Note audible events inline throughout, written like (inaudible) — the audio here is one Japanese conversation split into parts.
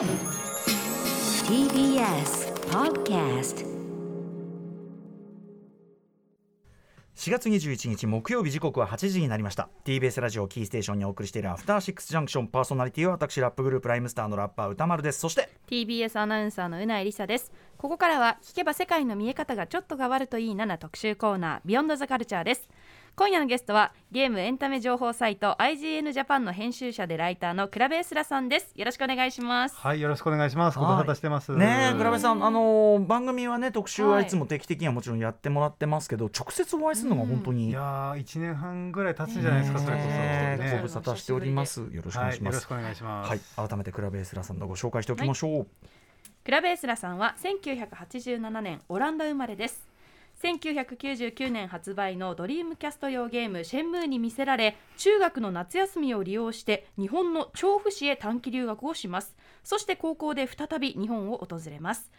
TBS Podcast 4月21日木曜日時刻は8時になりました。TBS ラジオキーステーションにお送りしているアフターシックスジャンクション。パーソナリティは私ラップグループライムスターのラッパー歌丸です。そして TBS アナウンサーのうないりさです。ここからは聞けば世界の見え方がちょっと変わるといいなな特集コーナービヨンドザカルチャーです今夜のゲストはゲームエンタメ情報サイト IGN ジャパンの編集者でライターのクラベースラさんです。よろしくお願いします。はい、よろしくお願いします。ご無沙汰してます。ねえ倉部さん、あのー番組はね特集ははい。いつも定期的にはもちろんやってもらってますけど、直接お会いするのが本当に、いやー、一年半ぐらい経つんじゃないですか、それこそ。ねえごね無沙汰しております。よろしくお願いはい、します、よろしくお願いします。はい、改めてクラベースラさんのご紹介しておきましょう、クラベースラさんは1987年オランダ生まれです1999年発売のドリームキャスト用ゲーム「シェンムー」に魅せられ中学の夏休みを利用して日本の調布市へ短期留学をします。そして高校で再び日本を訪れます。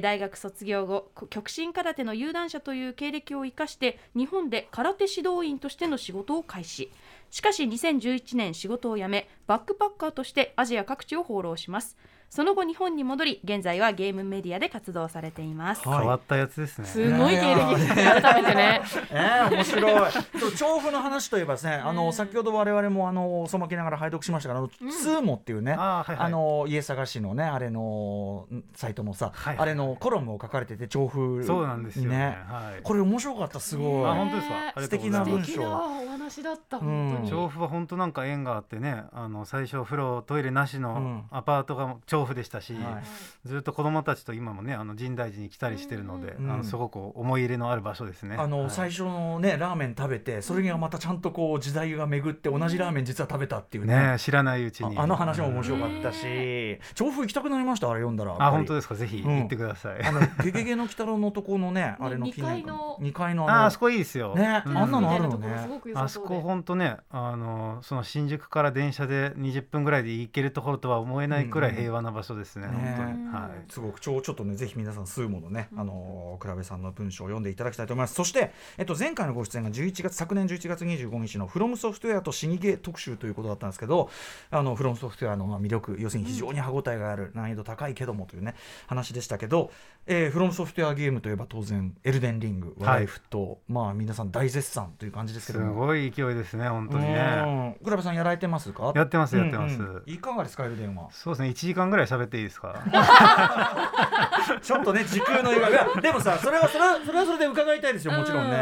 大学卒業後極真空手の有段者という経歴を生かして日本で空手指導員としての仕事を開始。しかし2011年仕事を辞めバックパッカーとしてアジア各地を放浪します。その後日本に戻り現在はゲームメディアで活動されています、はい。変わったやつですね。すごい経歴改めてね。えー、面白い。調布の話といえばですね、あの先ほど我々もあのそまきながら拝読しましたがあの、スーモっていうねあーはいはい。あの家探しのねあれのんサイトのさ、はいはいあれのコラムを書かれてて調布そうなんですよね。はい。これ面白かったすごい、あ、本当ですか？素敵な文章素敵なお話だったうん。本当に、調布は本当なんか縁があってね、あの最初風呂トイレなしうん。のアパートが調布でしたし、はい。ずっと子供たちと今もね、あの神大寺に来たりしてるので、うんあのすごく思い入れのある場所ですね。あの、はい。最初のねラーメン食べてそれがまたちゃんとこう時代が巡って同じラーメン実は食べたっていうね。ね、知らないうちに。ああの話も面白かったし。調布行きたくなりました？あれ読んだらあ、本当でですか？ぜひうん。行ってください。あのゲゲゲの鬼太郎のとこのね (laughs) あれの二階の。2階のあ、あそこいいですよ。ねうん。あんなのあるのね。あそこ本当ねあのその新宿から電車で20分ぐらいで行けるところとは思えないくらい平和な場所ですね、うん本当に、ねはい。すごくちょちょっとねぜひ皆さんスーモのね、あのー、倉部さんの文章を読んでいただきたいと思います。そして、えっと、前回のご出演が11月昨年11月25日のフロムソフトウェアと死にゲー特集ということだったんですけどあのフロムソフトウェアのまあ魅力要するに非常に歯応えがある、難易度高いけどもというね話でしたけど、えー、フロムソフトウェアゲームといえば当然エルデンリング話題沸騰、まあ皆さん大絶賛という感じですけすど。もごい勢いですね本当にね。うん。倉部さんやられてますか？やってますやってます、うんうん。いかがですかエルデンは？そうですね1時間ぐらい喋っていいですか？ちょっとね時空の歪みいやでもさそれはそれはそれはそれで伺いたいですよもちろんね、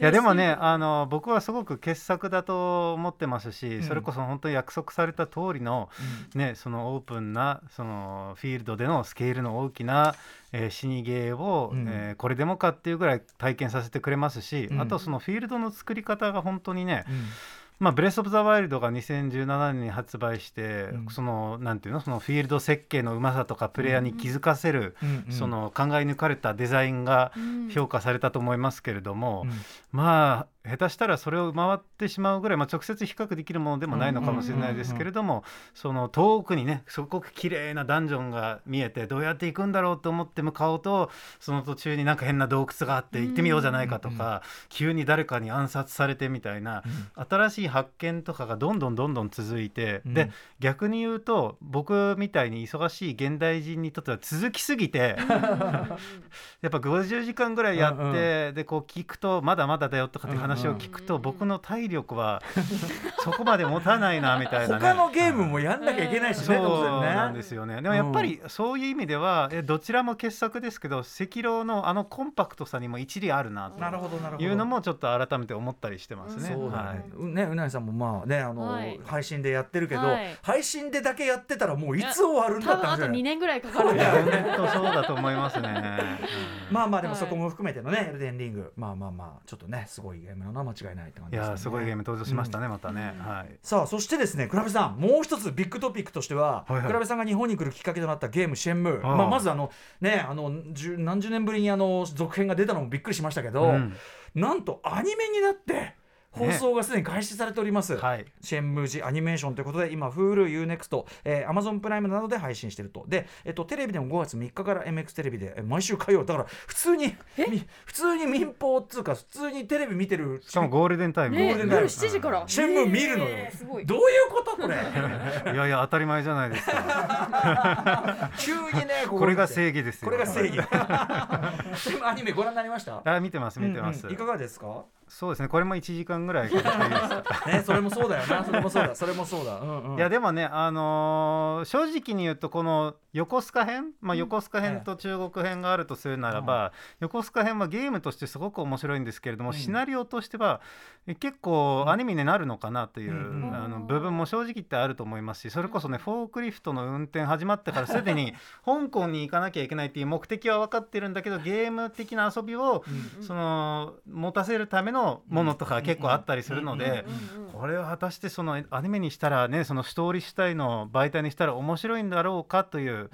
い。やでもねあの僕はすごく傑作だと思ってますし、ん。それこそ本当に約束された通りの,、ね、そのオープンなそのフィールドでのスケールの大きな、えー死にゲーを、うん。えーこれでもかっていうぐらい体験させてくれますし、うん。あとそのフィールドの作り方が本当にね、うんまあ、ブレス・オブ・ザ・ワイルドが2017年に発売して、うん。そのなんていうの？そのフィールド設計のうまさとかプレイヤーに気づかせる、うんうん。その考え抜かれたデザインがうん。評価されたと思いますけれども、うん。まあ下手したらそれを回ってしまうぐらい、まあ、直接比較できるものでもないのかもしれないですけれども、その遠くにねすごく綺麗なダンジョンが見えてどうやって行くんだろうと思って向かうとその途中になんか変な洞窟があって行ってみようじゃないかとか、急に誰かに暗殺されてみたいな、新しい発見とかがどんどんどんどん続いて、うん。で逆に言うと僕みたいに忙しい現代人にとっては続きすぎて (laughs) やっぱ50時間ぐらいやって、でこう聞くとまだまだだよとかっていう話を聞くと、僕の体力は (laughs) そこまで持たないなみたいな、ね、他のゲームもやんなきゃいけないしね、そう当然ね。なんですよね。でもやっぱりそういう意味では、えどちらも傑作ですけど赤狼のあのコンパクトさにも一理あるなとなるほどなるほど。いうのもちょっと改めて思ったりしてますね。そうだはい。ね。うねうなぎさんもまあねあの、はい。配信でやってるけど、はい。配信でだけやってたらもういつ終わるんだって話だよね。2年ぐらいかかるいや本当そうだと思いますね。う (laughs) んまあまあでもはい。そこも含めてのね、エルデンリング。まあまあまあちょっとねすごいゲームなのは間違いないって感じいですね。やすごいゲーム登場しましたね、またね。はい。さあそしてですね倉部さんもう一つビッグトピックとしては、はいはい倉部さんが日本に来るきっかけとなったゲーム「シェンムー」まあ、まずあのねあの十何十年ぶりにあの続編が出たのもびっくりしましたけど、うんなんとアニメになって放送がすでに開始されております、はい。シェンムージアニメーションということで今 Hulu、UNEXT、えー、Amazon プライムなどで配信していると。で、えっと、テレビでも5月3日から MX テレビでえー毎週火曜。だから普通にみ普通に民放っつうか普通にテレビ見てる。しかもゴールデンタイム、ねゴールデンタイム。夜7時から。シェンムー見るのよ、えーすごい。どういうことこれ？(laughs) いやいや当たり前じゃないですか。(laughs) 急にねここれが正正義ですよ。これが正義。(laughs) シェンムーアニメご覧になりました？あ見てます見てます、うんうん。いかがですか？そうですね。これも1時間ぐらいかけていいです。かねそれもそうだよな。それもそうだ。それもそうだ、うんうん、いやでもね、あのー正直に言うとこの横須賀編、まあ、横須賀編と中国編があるとするならば、横須賀編はゲームとしてすごく面白いんですけれども、うん。シナリオとしてはえ結構アニメになるのかなという、うんうん。あの部分も正直言ってあると思いますしそれこそねフォークリフトの運転始まってからすでに香港に行かなきゃいけないっていう目的は分かってるんだけどゲーム的な遊びをその持たせるためのものとか結構あったりするので。これを果たしてそのアニメにしたらねそのストーリー主体の媒体にしたら面白いんだろうかという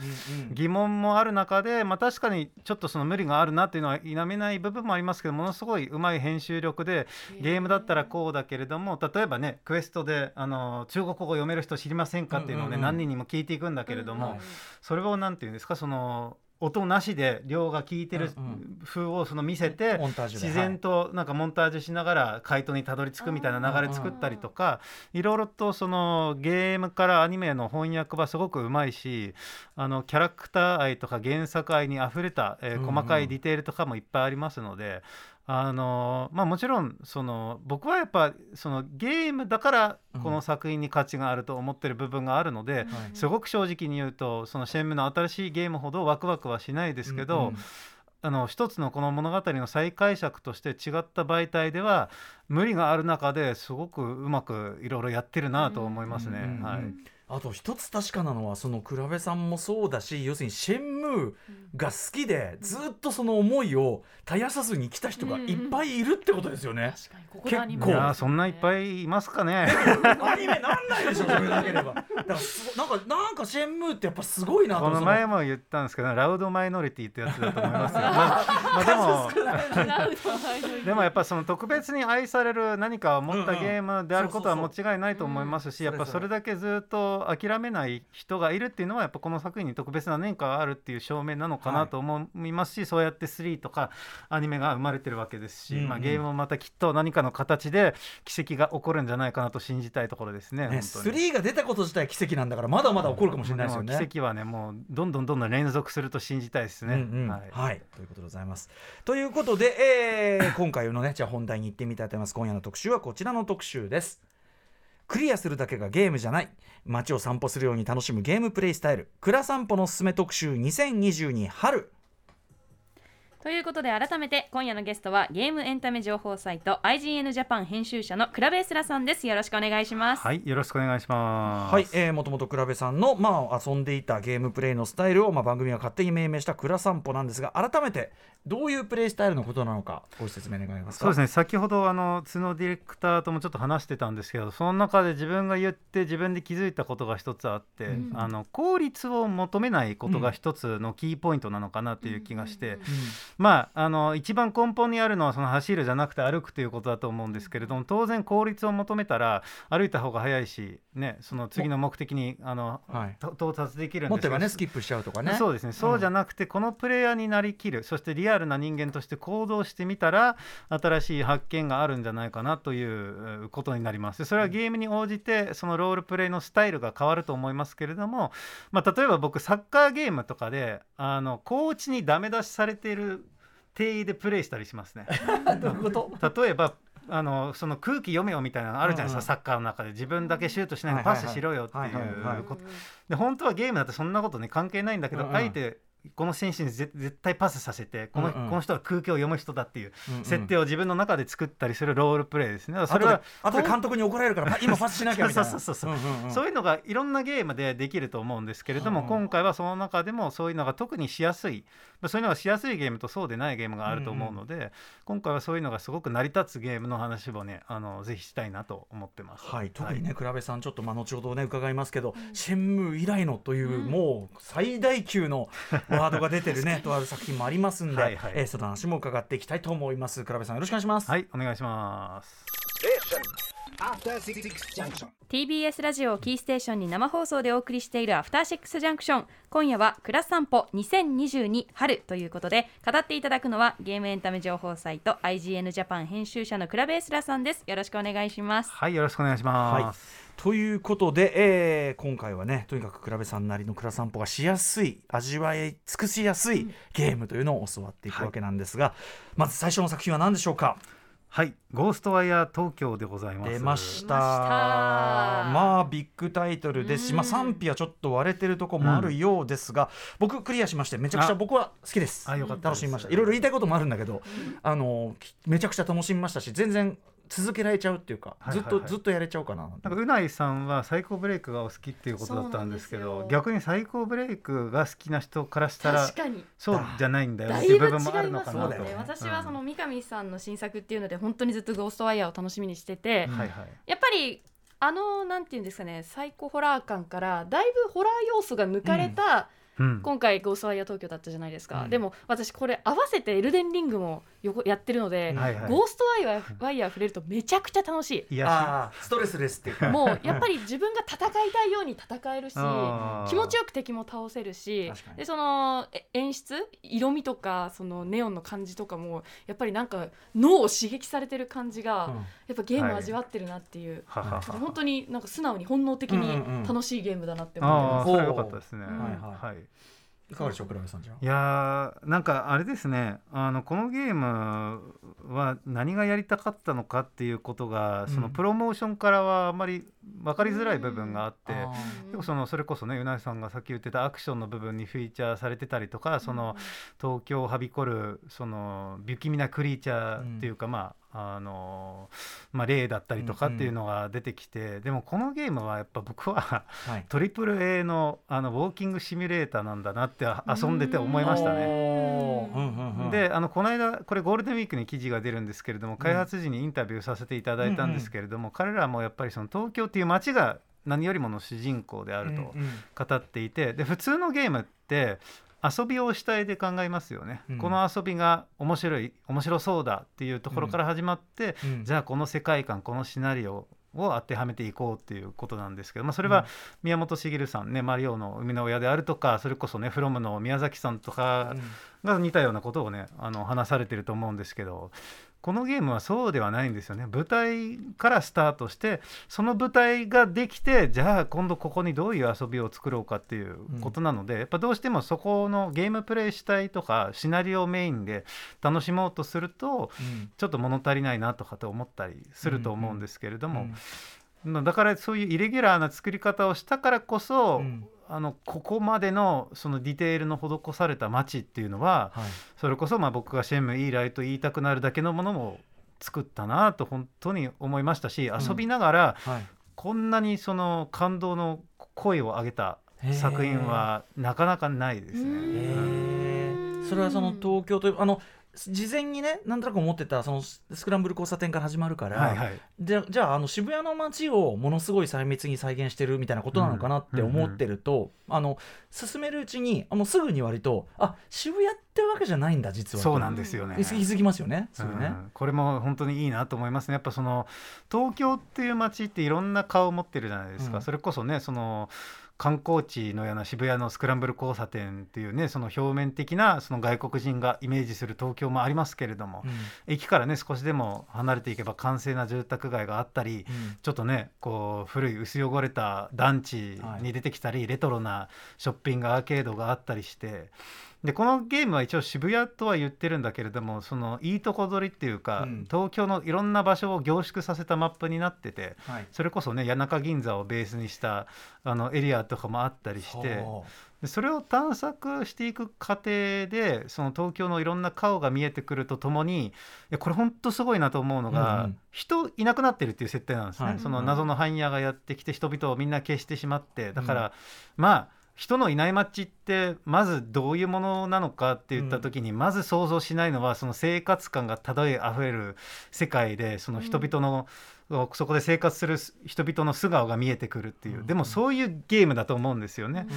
疑問もある中で、まあ、確かにちょっとその無理があるなっていうのは否めない部分もありますけどものすごいうまい編集力でゲームだったらこうだけれども例えばねクエストであの中国語読める人知りませんかっていうのをね、うんうんうん。何人にも聞いていくんだけれども、うんそれを何て言うんですかその音なしで両が聞いてるうんうん。風をその見せて、自然となんかモンタージュしながら回答にたどり着くみたいな流れ作ったりとかいろいろとそのゲームからアニメの翻訳はすごくうまいしあのキャラクター愛とか原作愛にあふれた、え細かいディテールとかもいっぱいありますので。あのまあ、もちろんその僕はやっぱそのゲームだからこの作品に価値があると思ってる部分があるので、はい。すごく正直に言うとそのシェンムの新しいゲームほどワクワクはしないですけど、うんうん。あの一つのこの物語の再解釈として違った媒体では無理がある中ですごくうまくいろいろやってるなと思いますね。うんうんうん。はいあと一つ確かなのはその倉部さんもそうだし要するにシェンムーが好きでずっとその思いを絶やさずに来た人がいっぱいいるってことですよね。結構そんないっぱいいますかね。アニメなんないでしょそれなければ。だからなんかなんかシェンムーってやっぱすごいなとこの前も言ったんですけどラウドマイノリティってやつだと思いますよ。まあ、(laughs) まあでもでもやっぱその特別に愛される何かを持ったゲームであることは間違いないと思いますしうんやっぱそれだけずっと諦めない人がいるっていうのはやっぱこの作品に特別な年間があるっていう証明なのかなと思いますし、そうやって3とかアニメが生まれてるわけですし、うんうんまあ、ゲームもまたきっと何かの形で奇跡が起こるんじゃないかなと信じたいところですね。ね、本当に3が出たこと自体奇跡なんだからまだまだ起こるかもしれないですよね。奇跡はねもうどんどんどんどん連続すると信じたいですね。うんうんははいい、ということでございます。ということで、えー今回のねじゃあ本題に行ってみたいと思います。今夜の特集はこちらの特集です。クリアするだけがゲームじゃない。街を散歩するように楽しむゲームプレイスタイル「蔵散歩のすすめ特集2022春」ということで改めて今夜のゲストはゲームエンタメ情報サイト IGN ジャパン編集者のクラベースラさんです。よろしくお願いします、はい、よろしくお願いします。はい、えー、もともと倉部さんの、まあ、遊んでいたゲームプレイのスタイルを、まあ、番組が勝手に命名した「蔵散歩」なんですが改めてどういうプレイスタイルのことなのかご説明願いますか？そうですね。先ほどあの角ディレクターともちょっと話してたんですけどその中で自分が言って自分で気づいたことが一つあって、うん。あの効率を求めないことが一つのキーポイントなのかなっていう気がして、うんまああの一番根本にあるのはその走るじゃなくて歩くということだと思うんですけれども当然効率を求めたら歩いた方が早いし、ね、その次の目的にあの、はい。と到達できるんもっとですけど言えばねスキップしちゃうとかね。そうですね。そうじゃなくて、このプレイヤーになりきるそしてリアルな人間として行動してみたら新しい発見があるんじゃないかなということになります。でそれはゲームに応じてそのロールプレイのスタイルが変わると思いますけれども、まあ、例えば僕サッカーゲームとかであのコーチにダメ出しされている定位でプレイしたりしますね。(laughs) どういうこと？例えばあのその空気読めよみたいなのあるじゃないですか、サッカーの中で。自分だけシュートしないでパスしろよってはいうこと。で本当はゲームだってそんなことね関係ないんだけど、あえてこの選手にぜ絶対パスさせてこの,、うんうん。この人は空気を読む人だっていううんうん。設定を自分の中で作ったりするロールプレイですね。だからそそれれはは後で監督に怒られるからパ (laughs) 今パスしなきゃみたいな。そうそうそうそう。うんうんうん。そういうのがいろんなゲームでできると思うんですけれども、うん今回はその中でもそういうのが特にしやすい。まあそういうのがしやすいゲームとそうでないゲームがあると思うので、今回はそういうのがすごく成り立つゲームの話をねあのぜひしたいなと思ってます。はい、特にね、倉部さん、ちょっとまあ後ほどね、伺いますけど、シェンムー以来のという、もう最大級のワードが出てるね、(laughs) とある作品もありますんで、はいはいえーその話も伺っていきたいと思います。倉部さん、よろしくお願いします。はい、お願いします。After Six Junction. TBS ラジオをキーステーションに生放送でお送りしているアフターシックスジャンクション今夜はクラ散歩2022春ということで語っていただくのはゲームエンタメ情報サイト IGN ジャパン編集者のクラベースラさんです。よろしくお願いします。はいよろしくお願いします、ということで、えー今回はねとにかく倉部さんなりの蔵散歩がしやすい味わい尽くしやすいゲームというのを教わっていくわけなんですが、まず最初の作品は何でしょうか？はい、ゴーストワイヤー東京でございます。出ました。出ました。まあビッグタイトルですし、うん。まあ、賛否はちょっと割れてるとこもあるようですが、僕クリアしましてめちゃくちゃあ。僕は好きです。あよかった楽しみました。いろいろ言いたいこともあるんだけど、あのきめちゃくちゃ楽しみましたし全然続けられちゃうっていうか、はいはいはい。ずっとずっとやれちゃうかな。なんかうないさんはサイコーブレイクがお好きっていうことだったんですけど逆にサイコーブレイクが好きな人からしたら確かに。そうじゃないんだよだっていういぶ違います部分もあるのかなと、ね私はその三上さんの新作っていうので本当にずっとゴーストワイヤーを楽しみにしてて、うん。やっぱりあのなんていうんですかねサイコホラー感からだいぶホラー要素が抜かれた、うん今回「ゴーストワイヤー東京」だったじゃないですか、うん。でも私これ合わせてエルデンリングも横やってるので、はいはい。ゴーストワイヤーワイヤー触れるとめちゃくちゃ楽し癒しあーストレスレスっていうか。いもうやっぱり自分が戦いたいように戦えるし (laughs) 気持ちよく敵も倒せるし確かに。でそのえ演出色味とかそのネオンの感じとかもやっぱりなんか脳を刺激されてる感じが、うん。やっぱゲームを味わってるなっていう、ははは本当になんか素直に本能的にうんうんうん。楽しいゲームだなって思ってます。ああそれは良かったですね、はいはいいかがでしょう倉部さんじゃいやーなんかあれですね。あのこのゲームは何がやりたかったのかっていうことが、うん。そのプロモーションからはあんまり分かりづらい部分があって、あ結構そのそれこそねうなぎさんがさっき言ってたアクションの部分にフィーチャーされてたりとかその東京をはびこるその不気味なクリーチャーっていうか、まああのまあ霊だったりとかっていうのが出てきて、でもこのゲームはやっぱ僕ははい。(laughs) トリプル A のあのウォーキングシミュレーターなんだなってあ遊んでて思いましたね。であのこの間これゴールデンウィークに記事が出るんですけれども開発時にインタビューさせていただいたんですけれども、彼らもやっぱりその東京っていう街が何よりもの主人公であるとうんうん。語っていてで普通のゲームって遊びを主体で考えますよね、うん。この遊びが面白い面白そうだっていうところから始まって、うん。じゃあこの世界観このシナリオを当てはめていこうっていうことなんですけど、まあ、それは宮本茂さんねマリオの生みの親であるとかそれこそねフロムの宮崎さんとかが似たようなことをねあの話されてると思うんですけどこのゲームはそうではないんですよね。舞台からスタートしてその舞台ができてじゃあ今度ここにどういう遊びを作ろうかっていうことなので、やっぱどうしてもそこのゲームプレイ主体とかシナリオメインで楽しもうとするとうん。ちょっと物足りないなとかと思ったりすると思うんですけれども、うんまあだからそういうイレギュラーな作り方をしたからこそ、うんあのここまでのそのディテールの施された街っていうのははい。それこそまあ僕がシェンムいいライと言いたくなるだけのものも作ったなと本当に思いましたし、遊びながらはい。こんなにその感動の声を上げた作品はなかなかないですね。それはその東京というあの事前にねなんとなく思ってたそのススクランブル交差点から始まるから、はいはい。じゃじゃああの渋谷の街をものすごい細密に再現してるみたいなことなのかなって思ってると、あの進めるうちにあもうすぐに割とあ渋谷ってわけじゃないんだ実はそうなんですよね。気づきますよねすぐね、うん。これも本当にいいなと思いますね。やっぱその東京っていう街っていろんな顔を持ってるじゃないですか、うん。それこそねその観光地のような渋谷のスクランブル交差点っていうねその表面的なその外国人がイメージする東京もありますけれども、うん。駅からね少しでも離れていけば閑静な住宅街があったり、うん。ちょっとねこう古い薄汚れた団地に出てきたり、レトロなショッピングアーケードがあったりしてでこのゲームは一応渋谷とは言ってるんだけれどもそのいいとこ取りっていうか、うん。東京のいろんな場所を凝縮させたマップになっててはい。それこそね谷中銀座をベースにしたあのエリアとかもあったりして。それを探索していく過程でその東京のいろんな顔が見えてくるとともにいやこれ本当すごいなと思うのが、うんうん。人いなくなってるっていう設定なんですね、はい。その謎の犯人がやってきて人々をみんな消してしまってだから、まあ人のいない街ってまずどういうものなのかって言った時に、まず想像しないのはその生活感が漂いあふれる世界でその人々の、そこで生活する人々の素顔が見えてくるっていう、でもそういうゲームだと思うんですよね。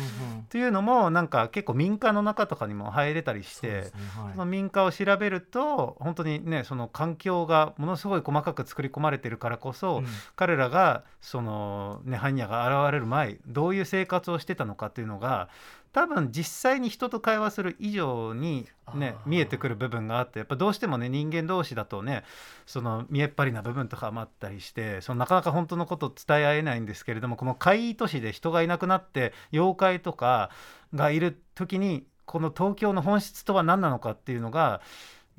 っていうのもなんか結構民家の中とかにも入れたりして、ねはい。その民家を調べると本当にねその環境がものすごい細かく作り込まれてるからこそ、うん。彼らがそのね般若が現れる前どういう生活をしてたのかっていうのが多分実際に人と会話する以上にね見えてくる部分があってやっぱどうしてもね人間同士だとねその見えっ張りな部分とかもあったりしてそのなかなか本当のことを伝え合えないんですけれどもこの怪異都市で人がいなくなって妖怪とかがいる時にこの東京の本質とは何なのかっていうのが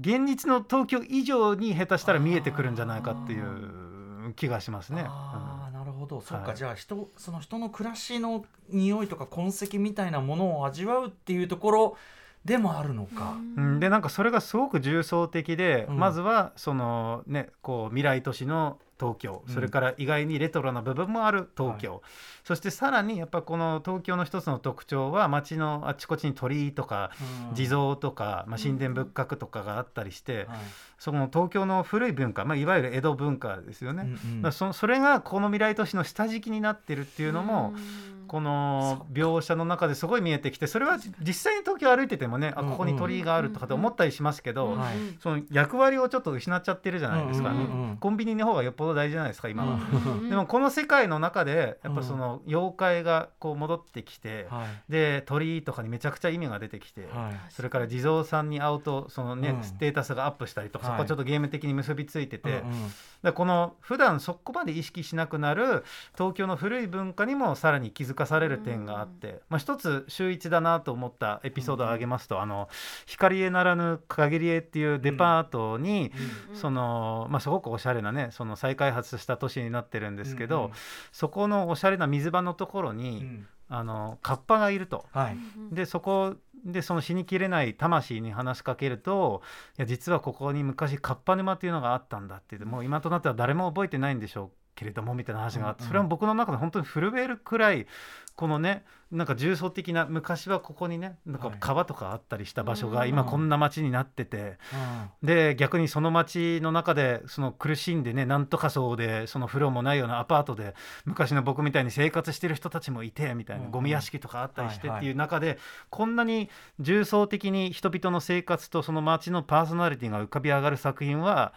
現実の東京以上に下手したら見えてくるんじゃないかっていう気がしますね。ああなるほどそっか、はい。じゃあ人その人の暮らしの匂いとか痕跡みたいなものを味わうっていうところでもあるのか。うん、でなんかそれがすごく重層的で、うん。まずはそのねこう未来都市の東京、うん。それから意外にレトロな部分もある東京、そしてさらにやっぱこの東京の一つの特徴は街のあちこちに鳥居とかうん。地蔵とか、まあ、神殿仏閣とかがあったりして、はい。その東京の古い文化、まあ、いわゆる江戸文化ですよね。うんうん。それがこの未来都市の下敷きになってるっていうのも、この描写の中ですごい見えてきてそれは実際に東京歩いててもね、あここに鳥居があるとかって思ったりしますけど、はいその役割をちょっと失っちゃってるじゃないですか、コンビニの方がよっぽど大事じゃないですか今は。うんでもこの世界の中でやっぱその妖怪がこう戻ってきて、はい。で鳥居とかにめちゃくちゃ意味が出てきて、はい。それから地蔵さんに会うとそのね、うん。ステータスがアップしたりとか、はい。そこはちょっとゲーム的に結びついてて、でこの普段そこまで意識しなくなる東京の古い文化にもさらに気づかされる点があって、まあ、一つ秀逸だなと思ったエピソードを挙げますと「あの光絵ならぬ限り絵」っていうデパートに、そのまあ、すごくおしゃれなねその再開発した都市になってるんですけど、うんうん。そこのおしゃれな水場のところに、うん。あのカッパがいると。はい。でそこでその死にきれない魂に話しかけるといや実はここに昔カッパ沼っていうのがあったんだって言ってもう今となっては誰も覚えてないんでしょうけれどもみたいな話があってそれは僕の中で本当に震えるくらいこのねなんか重層的な昔はここにねなんかはい。川とかあったりした場所うんが今こんな街になっててうん。で逆にその街の中でその苦しんでねなんとかそうでその風呂もないようなアパートで昔の僕みたいに生活してる人たちもいてみたいなうんゴミ屋敷とかあったりしてっていう中でこんなに重層的に人々の生活とその街のパーソナリティが浮かび上がる作品は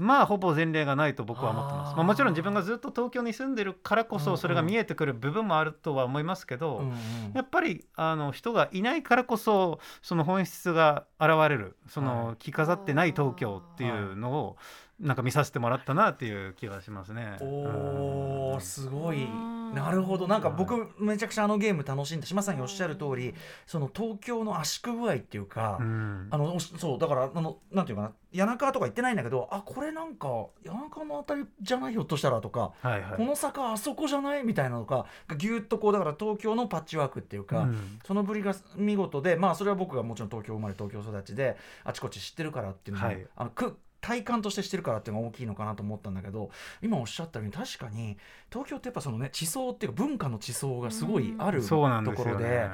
まあほぼ前例がないと僕は思ってます。まあ、もちろん自分がずっと東京に住んでるからこそそれが見えてくる部分もあるとは思いますけど、うんうん。やっぱりあの人がいないからこそその本質が現れるそはい。の着飾ってない東京っていうのをなんか見させてもらったなっていう気がしますね。おーうん。すごい。うんなるほど。なんか僕めちゃくちゃあのゲーム楽しんで島さんにおっしゃる通りその東京の圧縮具合っていうか、うん。あのそうだからあのなんていうかな谷中とか行ってないんだけどあこれなんか谷中のあたりじゃないひょっとしたらとか、はいはい。この坂あそこじゃないみたいなのがぎゅっとこうだから東京のパッチワークっていうか、うん。そのぶりが見事でまあそれは僕がもちろん東京生まれ東京育ちであちこち知ってるからっていうのも、はい。あのく体感として知ってるからっていうのが大きいのかなと思ったんだけど今おっしゃったように確かに東京ってやっぱそのね地層っていうか文化の地層がすごいあるうなんですころで。よね。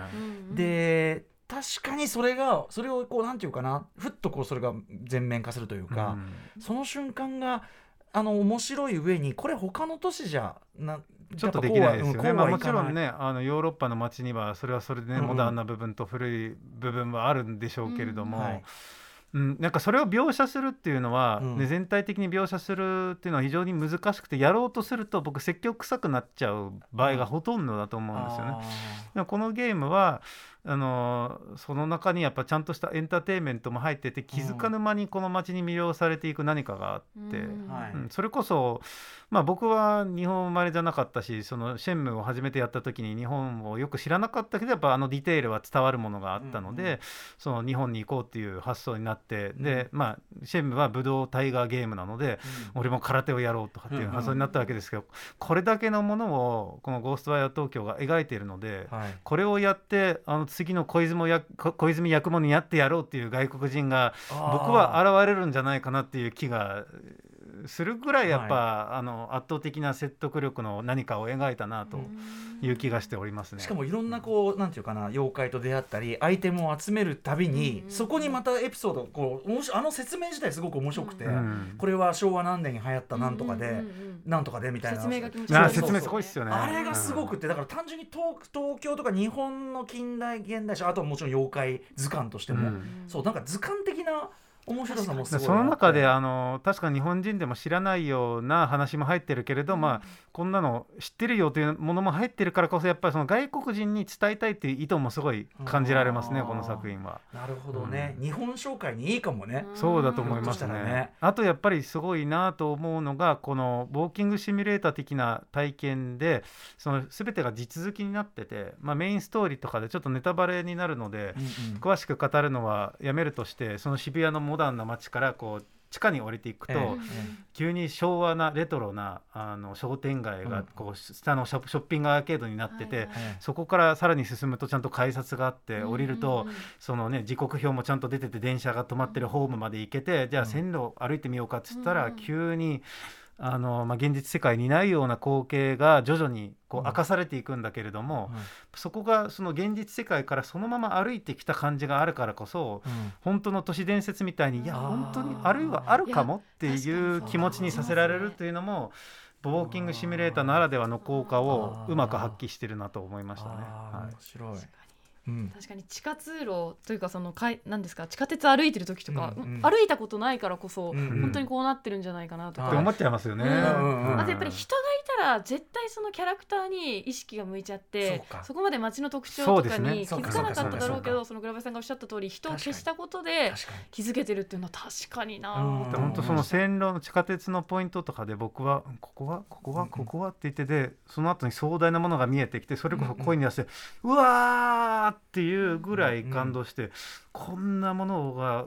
で確かにそれがそれをこうなんていうかなふっとこうそれが全面化するというか、その瞬間があの面白い上にこれ他の都市じゃなちょっとできないですよね。まあ、もちろんねねあのヨーロッパの街にはそれはそれでね、うんうんモダンな部分と古い部分はあるんでしょうけれども、うんはいうん、なんかそれを描写するっていうのは、うんね、全体的に描写するっていうのは非常に難しくてやろうとすると僕積極臭くなっちゃう場合がほとんどだと思うんですよね。このゲームはあのーその中にやっぱちゃんとしたエンターテインメントも入ってて気づかぬ間にこの街に魅了されていく何かがあって。うん。はい。うんそれこそ、まあ、僕は日本生まれじゃなかったしそのシェンムーを初めてやった時に日本をよく知らなかったけどやっぱあのディテールは伝わるものがあったので、うん。うんその日本に行こうっていう発想になって、で、まあ、シェンムーは武道タイガーゲームなので、俺も空手をやろうとかっていう発想になったわけですけど、これだけのものをこの「ゴースト・ワイヤー東京」が描いているので。はい。これをやってあの次の小泉や小泉八雲にやってやろうっていう外国人が僕は現れるんじゃないかなっていう気がするぐらいやっぱ、あの圧倒的な説得力の何かを描いたなという気がしておりますね。しかもいろんなこうなんていうかな妖怪と出会ったりアイテムを集めるたびに、そこにまたエピソードこう面白いあの説明自体すごく面白くて、うん。これは昭和何年に流行ったなんとかで、うんうんうん。なんとかでみたいな。説明が気持ちあ悪い。説明すごいっすよね。あれがすごくてだから単純に東東京とか日本の近代現代史あとはもちろん妖怪図鑑としても、うん。そうなんか図鑑的な面白さもすごいその中でああの確か日本人でも知らないような話も入ってるけれど、まあ、こんなの知ってるよというものも入ってるからこそやっぱりその外国人に伝えたいっていう意図もすごい感じられますねこの作品は。なるほどね、日本紹介にいいかもね、そうだと思いますね。らね。あとやっぱりすごいなと思うのがこのウォーキングシミュレーター的な体験でその全てが地続きになってて、まあ、メインストーリーとかでちょっとネタバレになるので、うんうん。詳しく語るのはやめるとしてその渋谷のモダンな街からこう地下に降りていくと、ええ。急に昭和なレトロなあの商店街うん。がこう下のショッピングアーケードになってて、そこからさらに進むとちゃんと改札があってうん。降りると、うんうんそのね時刻表もちゃんと出てて電車が止まってるホームまで行けてじゃあうん。線路を歩いてみようかっつったら、うん。急にあの、まあ、現実世界にないような光景が徐々にこうん。う明かされていくんだけれども、そこがその現実世界からそのまま歩いてきた感じがあるからこそうん。本当の都市伝説みたいにいや本当にあるいはあるかもっていう気持ちにさせられるというのもウォーキングシミュレーターならではの効果をうまく発揮してるなと思いましたね。はい。面白いうん。確かに地下通路というかそのかいなんですか地下鉄歩いてる時とか、うんうん。歩いたことないからこそ、うんうん。本当にこうなってるんじゃないかなとか、はいって思っちゃいますよね。うんうんうん。あとやっぱり人がら絶対そのキャラクターに意識が向いちゃってそこまで街の特徴とかに気づかなかっただろうけどそのグラバさんがおっしゃった通り人を消したことで気づけてるっていうのは確かにな本当その線路の地下鉄のポイントとかで僕はここはここはここはって言っててその後に壮大なものが見えてきてそれこそ声に出してうわーっていうぐらい感動してこんなものが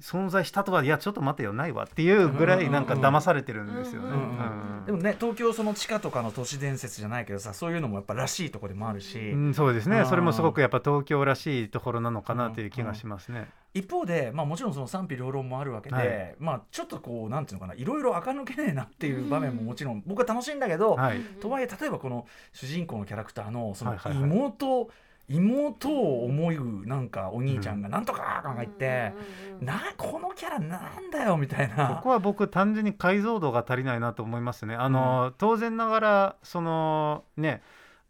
存在したとはいやちょっと待てよないわっていうぐらいなんか騙されてるんですよね。うんうんうんでもね東京その地下とかの都市伝説じゃないけどさそういうのもやっぱらしいところでもあるし、うん、そうですね。それもすごくやっぱ東京らしいところなのかなという気がしますね。一方で、まあ、もちろんその賛否両論もあるわけで、はい。まあちょっとこうなんていうのかないろいろ垢抜けねえなっていう場面ももちろん僕は楽しいんだけど、はい、とはいえ例えばこの主人公のキャラクターのそのはいはいはい。妹、妹を思うなんかお兄ちゃんがなんとかとか言って、うんうんうんなこのキャラなんだよみたいな。(laughs) ここは僕単純に解像度が足りないなと思いますね。あの、当然ながらそのね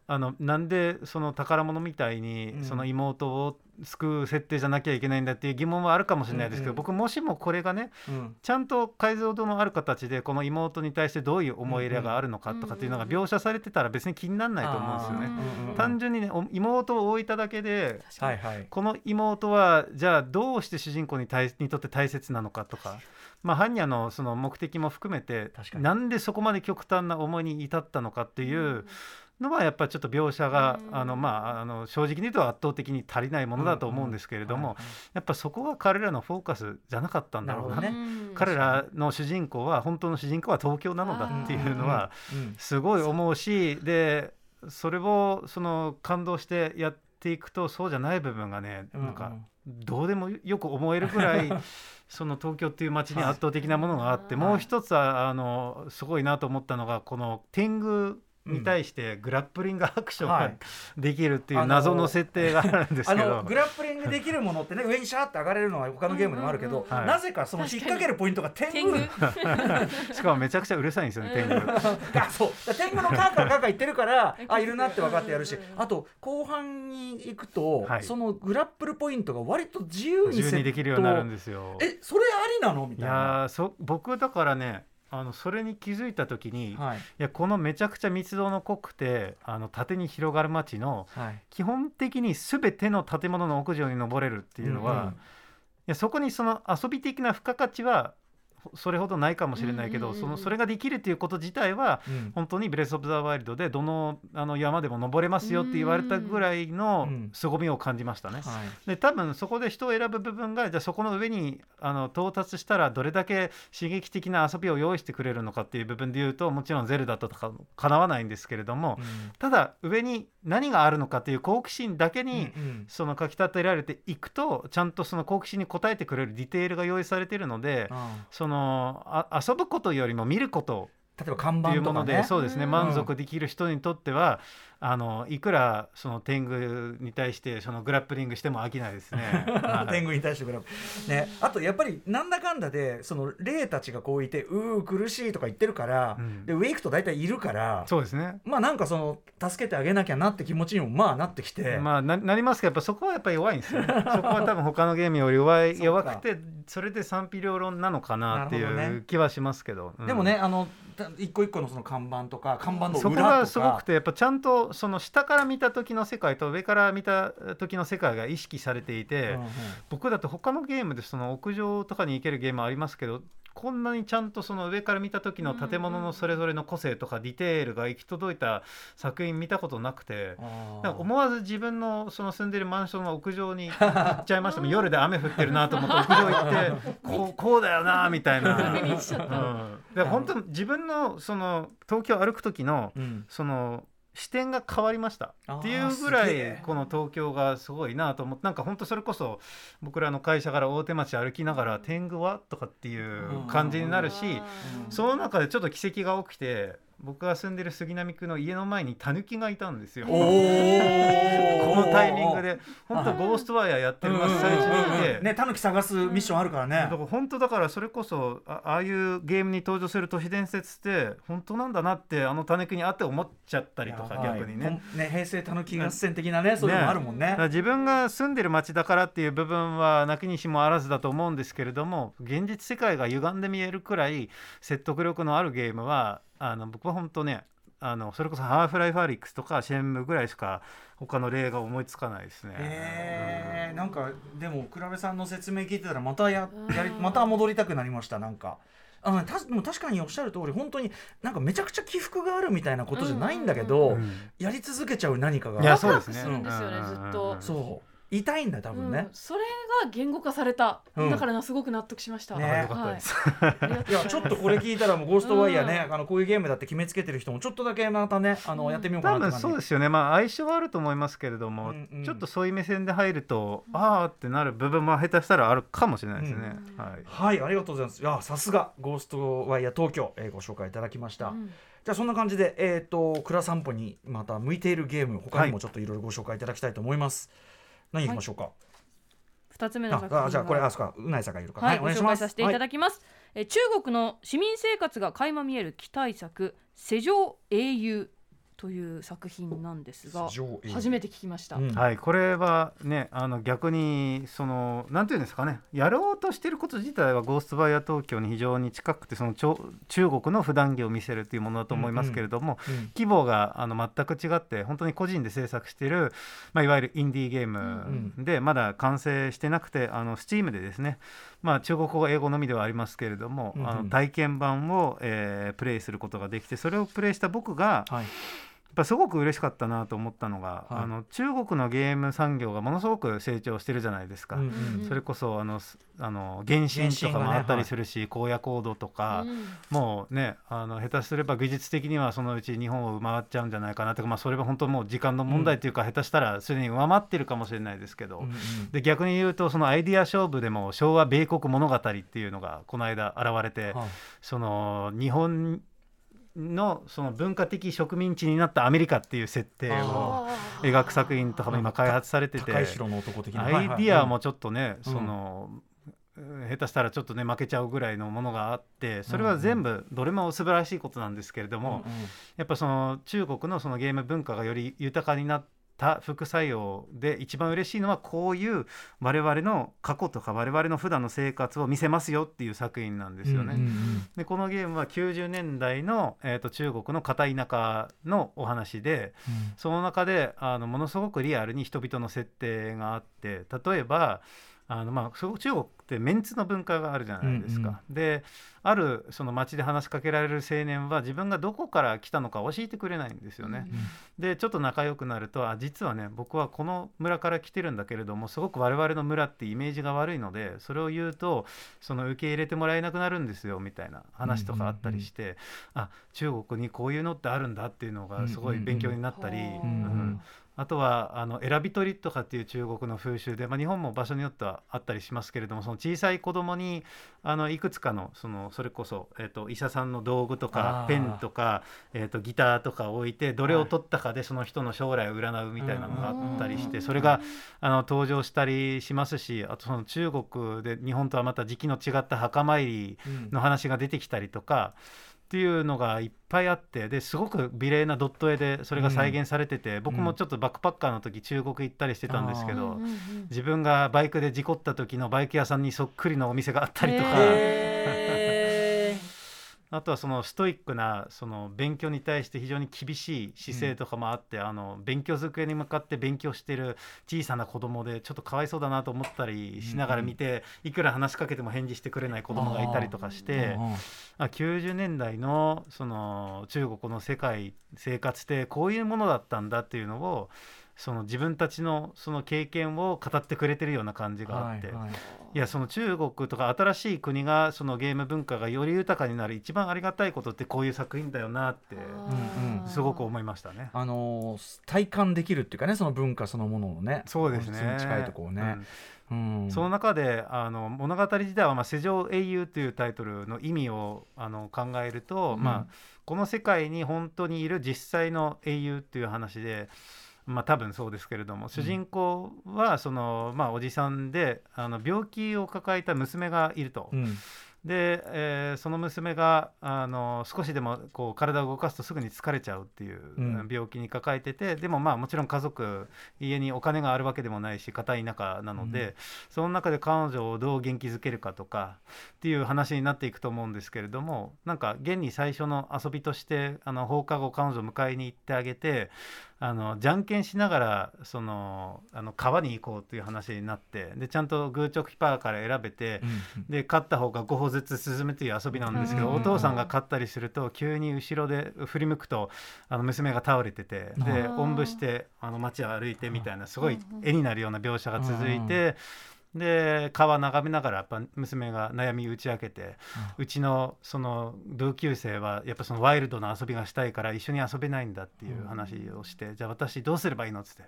あのなんでその宝物みたいにうん。その妹を救う設定じゃなきゃいけないんだっていう疑問はあるかもしれないですけど、うんうん。僕もしもこれがねうん。ちゃんと解像度のある形でこの妹に対してどういう思い入れがあるのかとかっていうのが描写されてたら別に気にならないと思うんですよね。うんうん単純にねお妹を置いただけで確かに。はいはい。この妹はじゃあどうして主人公に対にとって大切なのかとか、まあ、般若のその目的も含めて確かに。なんでそこまで極端な思いに至ったのかっていうのはやっぱりちょっと描写が、うん。あのまあ、あの正直に言うと圧倒的に足りないものだと思うんですけれども、やっぱそこが彼らのフォーカスじゃなかったんだろうな。なるほどうん彼らの主人公は本当の主人公は東京なのだっていうのはうん。すごい思うしでそれをその感動してやっていくとそうじゃない部分がねなんかどうでもよく思えるぐらい (laughs) その東京っていう街に圧倒的なものがあって、はい。もう一つはあのすごいなと思ったのがこの天狗に対してグラップリングアクションがはい。できるっていう謎の設定があるんですあけど、のグラップリングできるものってね上にシャーって上がれるのは他のゲームでもあるけど、なぜかその引っ掛けるポイントが天天狗。狗 (laughs) しかもめちゃくちゃうるさいんですよね天狗。(laughs) あそう。天狗のカーカーカーカー言ってるからうん (laughs) あいるなって分かってやるし。あと後半に行くと、はい。そのグラップルポイントが割と自由に自由にできるようになるんでですよ。えそれありなの？みいたいな。やーそ僕だからねあのそれに気づいた時に、い、はい。やこのめちゃくちゃ密度の濃くてあの縦に広がる街のはい。基本的に全ての建物の屋上に登れるっていうのは、うんうん。いやそこにその遊び的な付加価値はほそれほどないかもしれないけど、そのそれができるっていうこと自体はうん。本当にブレス・オブ・ザ・ワイルドでどのあの山でも登れますよって言われたぐらいのうん。凄みを感じましたね。はい。で多分そこで人を選ぶ部分がじゃあそこの上にあの到達したらどれだけ刺激的な遊びを用意してくれるのかっていう部分で言うともちろんゼルダとかかなわないんですけれども、ただ上に何があるのかっていう好奇心だけうんに、うん。その書き立てられていくとちゃんとその好奇心に応えてくれるディテールが用意されているのであ。そののあ遊ぶことよりも見ること例えば看っていうもので、板とかねそうですね。うん満足できる人にとっては、あのいくらその天狗に対してそのグラップリングしても飽きないですね。(laughs) はい。天狗に対してグラフね、あとやっぱりなんだかんだでその霊たちがこういてうー苦しいとか言ってるから、うん。でウェイクと大体いるからそうですね。まあなんかその助けてあげなきゃなって気持ちにもまあなってきて、まあななりますけどやっぱそこはやっぱり弱いんですよね。(laughs) そこは多分他のゲームより弱い弱くてそれで賛否両論なのかなっていう気はしますけど、うん。でもねあのた一個一個のその看板とか看板のそこ裏とか。がすごくてやっぱちゃんとその下から見た時の世界と上から見た時の世界が意識されていて、うんうん。僕だって他のゲームでその屋上とかに行けるゲームありますけどこんなにちゃんとその上から見た時の建物のそれぞれの個性とかディテールが行き届いた作品見たことなくて。あー。なんか思わず自分のその住んでるマンションの屋上に行っちゃいました (laughs) 夜で雨降ってるなと思って屋上行って (laughs) こうこうだよなみたいな。うん、で本当自分のその東京歩く時のうん。その視点が変わりました。っていうぐらいこの東京がすごいなと思ってなんか本当それこそ僕らの会社から大手町歩きながら天狗は？とかっていう感じになるしうん。その中でちょっと奇跡が起きて僕が住んでる杉並区の家の前にタヌキがいたんですよ。おこのタイミングで。本当ゴーストワイヤーやってる真っ最中にいて。ねタヌキ探すミッションあるからね。だから本当だからそれこそあああいうゲームに登場する都市伝説って本当なんだなってあのタヌキにあって思っちゃったりとか逆にね。ね平成タヌキ合戦的なねそういうのもあるもんね。自分が住んでる街だからっていう部分はなきにしもあらずだと思うんですけれども現実世界が歪んで見えるくらい説得力のあるゲームはあの僕は本当ねあのそれこそ「ハーフライフ・アリックス」とか「シェンム」ぐらいしか他の例が思いつかないですね。えー、なんかでも倉部さんの説明聞いてたらまたややりまた戻りたくなりましたなんか。あのたでも確かにおっしゃる通り本当になんかめちゃくちゃ起伏があるみたいなことじゃないんだけど、うん。やり続けちゃう何かが。いやそうですね。するんですよねうずっと。ん。そう痛いんだよ多分ね。うん、それが言語化された、うん。だからなすごく納得しました、ね。あよかったです。い。やちょっとこれ聞いたらもう「ゴーストワイヤーね」あのこういうゲームだって決めつけてる人もちょっとだけまたねあの、うん。やってみようかな多分って感じそうですよね、まあ、相性はあると思いますけれども、うんうん。ちょっとそういう目線で入ると、ああってなる部分も下手したらあるかもしれないですね。うん。はい。はいありがとうございます。いやさすが「ゴーストワイヤー東京」えーご紹介いただきました、うん。じゃあそんな感じで、えっ、と、蔵散歩にまた向いているゲーム、他にもちょっといろいろご紹介いただきたいと思います。何いきましょうか？二つ目の作品はああ、じゃあ、これ、あ、そうか、うないさんがいるか。はい、お願いします。ご紹介させていたはいだきます、えー中国の市民生活が垣間見える期待作「世上英雄」という作品なんですが初めて聞きました、うん。はい、これはねあの逆にそのなんていうんですかねやろうとしてること自体は「ゴーストバイヤー東京」に非常に近くてそのちょ中国の普段着を見せるというものだと思いますけれども、うん規模があの全く違って本当に個人で制作している、まあ、いわゆるインディーゲームでまだ完成してなくてあの Steam でですね、まあ、中国語英語のみではありますけれども、うんうん。あの体験版を、えープレイすることができてそれをプレイした僕がはい。ぱすごく嬉しかったなと思ったのが、はい。あの中国のゲーム産業がものすごく成長してるじゃないですか。うんうんそれこそあのすあの原神とかもあったりするし、荒野行動とか、うん。もうねあの下手すれば技術的にはそのうち日本を回っちゃうんじゃないかなとか、まあ、それは本当もう時間の問題というか、下手したらすでに上回ってるかもしれないですけど、うんうん。で逆に言うとそのアイディア勝負でも昭和米国物語っていうのがこの間現れて、はい。その日本のその文化的植民地になったアメリカっていう設定を描く作品とかも今開発されてて高い城の男的な。アイディアもはいちょっとね、うん。その下手したらちょっとね負けちゃうぐらいのものがあってそれは全部どれも素晴らしいことなんですけれども、やっぱその中国のそのゲーム文化がより豊かになった副作用で一番嬉しいのはこういう我々の過去とか我々の普段の生活を見せますよっていう作品なんですよね。うんうんでこのゲームは90年代の、えー、と中国の片田舎のお話でその中であのものすごくリアルに人々の設定があって例えばあの、まあ、そう中国ってメンツの文化があるじゃないですか。であるその街で話しかけられる青年は自分がどこから来たのか教えてくれないんですよね。でちょっと仲良くなるとあ実はね僕はこの村から来てるんだけれどもすごく我々の村ってイメージが悪いのでそれを言うとその受け入れてもらえなくなるんですよみたいな話とかあったりして、あ中国にこういうのってあるんだっていうのがすごい勉強になったり、うんうん。うんうんあとはあの選び取りとかっていう中国の風習で、まあ、日本も場所によってはあったりしますけれどもその小さい子供にあのいくつかのそのそれこそ、えー、と医者さんの道具とかペンとか、えー、とギターとか置いてどれを取ったかでその人の将来を占うみたいなのがあったりして、うん。それがあの登場したりしますしあとその中国で日本とはまた時期の違った墓参りの話が出てきたりとか。っていうのがいっぱいあってですごく美麗なドット絵でそれが再現されてて、僕もちょっとバックパッカーの時中国行ったりしてたんですけど、うんうんうん。自分がバイクで事故った時のバイク屋さんにそっくりのお店があったりとか、へあとはそのストイックなその勉強に対して非常に厳しい姿勢とかもあって、あの勉強机に向かって勉強してる小さな子供でちょっとかわいそうだなと思ったりしながら見て、いくら話しかけても返事してくれない子供がいたりとかして。あ90年代のその中国の世界生活ってこういうものだったんだっていうのをその自分たちのその経験を語ってくれてるような感じがあって、いはいはい。やその中国とか新しい国がそのゲーム文化がより豊かになる一番ありがたいことってこういう作品だよなってうんうんすごく思いましたね。あのー体感できるっていうかねその文化そのもののね。そうですね。近いところをね、うん。その中であの物語自体は、まあ「世上英雄」というタイトルの意味をあの考えると、うん。まあ、この世界に本当にいる実際の英雄っていう話で。まあ、多分そうですけれども主人公はその、まあ、おじさんであの病気を抱えた娘がいると。うん。で、えーその娘があの少しでもこう体を動かすとすぐに疲れちゃうっていううん。病気に抱えてて、でもまあもちろん家族家にお金があるわけでもないし片田舎なので、うん。その中で彼女をどう元気づけるかとかっていう話になっていくと思うんですけれどもなんか現に最初の遊びとしてあの放課後彼女を迎えに行ってあげてあのじゃんけんしながらそのあの川に行こうっていう話になってでちゃんとグーチョキパーから選べて。うんで勝った方が5歩ずつ進むという遊びなんですけど、うんお父さんが勝ったりすると急に後ろで振り向くとあの娘が倒れててでおんぶしてあの街を歩いてみたいなすごいうんうん絵になるような描写が続いて。で川眺めながらやっぱ娘が悩み打ち明けて、うちのその同級生はやっぱそのワイルドな遊びがしたいから一緒に遊べないんだっていう話をして、じゃあ私どうすればいいのっつって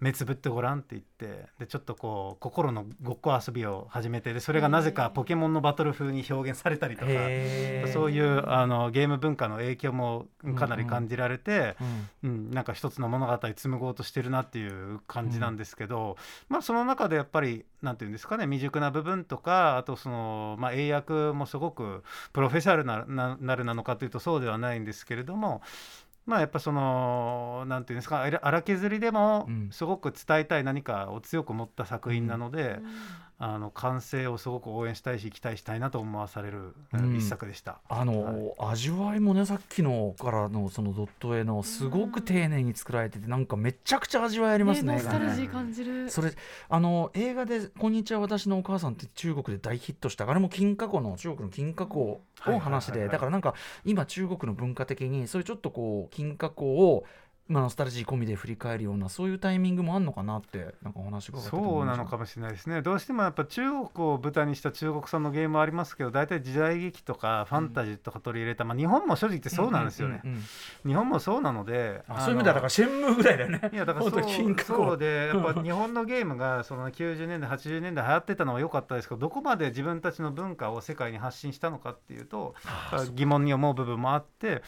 目つぶってごらんって言ってでちょっとこう心のごっこ遊びを始めてでそれがなぜかポケモンのバトル風に表現されたりとか。そういうあのゲーム文化の影響もかなり感じられて、うんうん、なんか一つの物語紡ごうとしてるなっていう感じなんですけど、まあその中でやっぱりなんていうんですかね未熟な部分とかあとその、まあ、英訳もすごくプロフェッショナルなななるなのかというとそうではないんですけれども。まあやっぱそのなんていうんですかあら荒削りでもうん。すごく伝えたい何かを強く持った作品なので、うんあの完成をすごく応援したいし期待したいなと思わされるうん。一作でした。あの、味わいもねさっきのからのそのドット絵のすごく丁寧に作られててなんかめちゃくちゃ味わいありますね。ノスタルジ映画ねー感じる。それあの映画で「こんにちは私のお母さん」って中国で大ヒットしたあれも金貨庫の中国の金貨庫の話ではいはいはい。はいだからなんか今中国の文化的にそういうちょっとこう金貨庫をまあ、ノスタルジー込みで振り返るようなそういうタイミングもあるのかなってなんかお話がそうなのかもしれないですね。どうしてもやっぱ中国を舞台にした中国産のゲームはありますけど大体時代劇とかファンタジーとか取り入れた、まあ、日本も正直言ってそうなんですよね、うんうんうん日本もそうなのであそういう意味ではだからシェンムーぐらいだよね。いやだからそうそうでやっぱ日本のゲームがその90年代80年代流行ってたのは良かったですけどどこまで自分たちの文化を世界に発信したのかっていうと疑問に思う部分もあって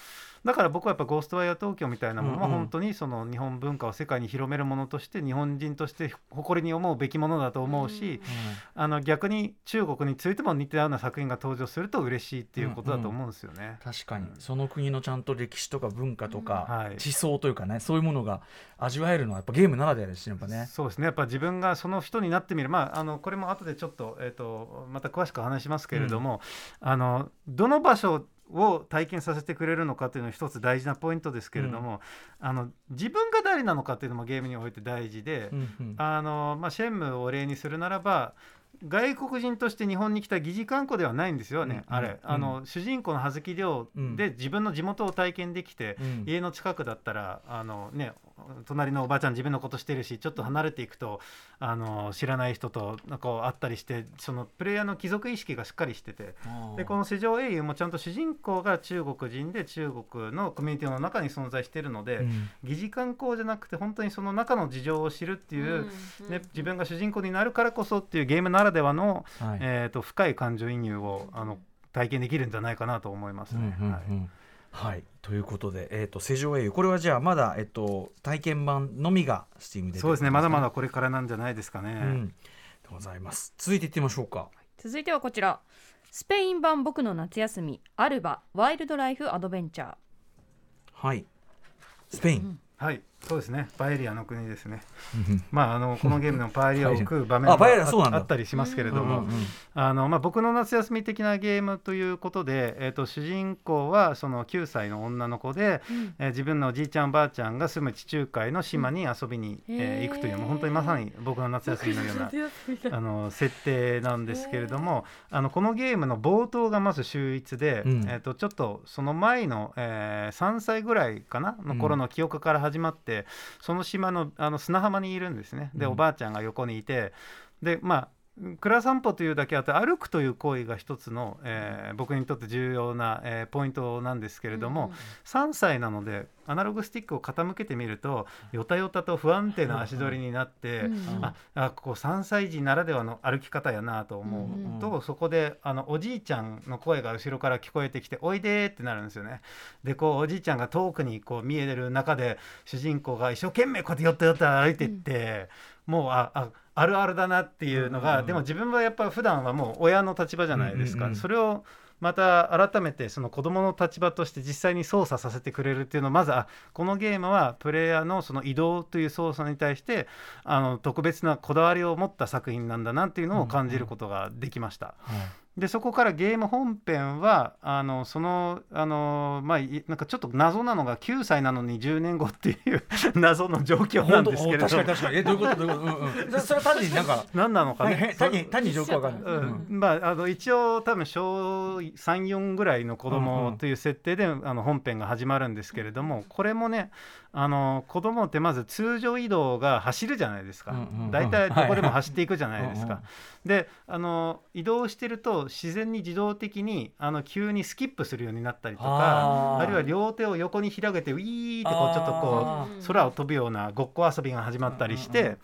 だから僕はやっぱ「ゴーストワイヤー東京」みたいなものはうんうん。本当にその日本文化を世界に広めるものとして日本人として誇りに思うべきものだと思うし、あの逆に中国についても似たような作品が登場すると嬉しいっていうことだと思うんですよね。確かに。その国のちゃんと歴史とか文化とか、はい。思想というかねそういうものが味わえるのはやっぱゲームならではですしやっぱね。そうですね。やっぱ自分がその人になってみる。まああのこれも後でちょっと,、えー、とまた詳しく話しますけれども、あのどの場所を体験させてくれるのかっていうのは一つ大事なポイントですけれども、あの自分が誰なのかっていうのもゲームにおいて大事で、うんうん。あのまあ、シェンムを例にするならば外国人として日本に来た疑似観光ではないんですよね、うんあれ、うんあの主人公の葉月亮で自分の地元を体験できて、うん。家の近くだったらあの、ね、隣のおばあちゃん自分のことしてるしちょっと離れていくとあの知らない人となんかこう会ったりしてそのプレイヤーの貴族意識がしっかりしててでこの「世上英雄」もちゃんと主人公が中国人で中国のコミュニティの中に存在しているので、うん。疑似観光じゃなくて本当にその中の事情を知るっていう、ね、自分が主人公になるからこそっていうゲームならではの、はい。えー、と深い感情移入をあの体験できるんじゃないかなと思いますね。うんうんはいうんはい、ということで、えー、と世上英雄これはじゃあまだ、えっと体験版のみが Steam でそうですね。まだまだこれからなんじゃないですかね。うん、でございます。続いていってみましょうか。続いてはこちら。スペイン版僕の夏休みアルバワイルドライフアドベンチャー。はい。スペイン、はいそうですね。パエリアの国ですね。まああの (laughs) このゲームのパエリアを食う場面あパエリがアそうなんだ。あったりしますけれども、うんうんうんあのまあ、僕の夏休み的なゲームということで、えー、と主人公はその9歳の女の子で、えー自分のおじいちゃんばあちゃんが住む地中海の島に遊びに、えー。へー行くというもう本当にまさに僕の夏休みのようなあの設定なんですけれどもあのこのゲームの冒頭がまず秀逸で、うん。えー、とちょっとその前の、えー3歳ぐらいかなの頃の記憶から始まって、その島のあの砂浜にいるんですね。で、うん。おばあちゃんが横にいてでまあ蔵散歩というだけあって歩くという行為が一つの、えー僕にとって重要な、えーポイントなんですけれども、3歳なのでアナログスティックを傾けてみるとよたよたと不安定な足取りになって、うんああここ3歳児ならではの歩き方やなと思うと、そこであのおじいちゃんの声が後ろから聞こえてきて「おいで」ってなるんですよね。でこうおじいちゃんが遠くにこう見えてる中で主人公が一生懸命こうやって寄った寄った歩いていって、もうあああるあるだなっていうのが、でも自分はやっぱ普段はもう親の立場じゃないですか。うんうんうん。それをまた改めてその子どもの立場として実際に操作させてくれるっていうのはまずあこのゲームはプレイヤーのその移動という操作に対してあの特別なこだわりを持った作品なんだなっていうのを感じることができました。はいでそこからゲーム本編はあのそのあのまあいなんかちょっと謎なのが9歳なのに10年後っていう (laughs) 謎の状況なんですけれど確かに確かに。えどういうことどういうこと、うんうん、そ (laughs) それは単になんか何なのかね。単に単に状況わかんない、うん。まあ、あの一応多分小34ぐらいの子うんう供ん。という設定で、あの本編が始まるんですけれどもこれもねあの子供ってまず通常移動が走るじゃないですか。うんうんうん。大体どこでも走っていくじゃないですうんうん。か。であの移動してると自然に自動的にあの急にスキップするようになったりとかあるいは両手を横に広げてウィーってこうちょっとこあう空を飛ぶようなごっこ遊びが始まったりして、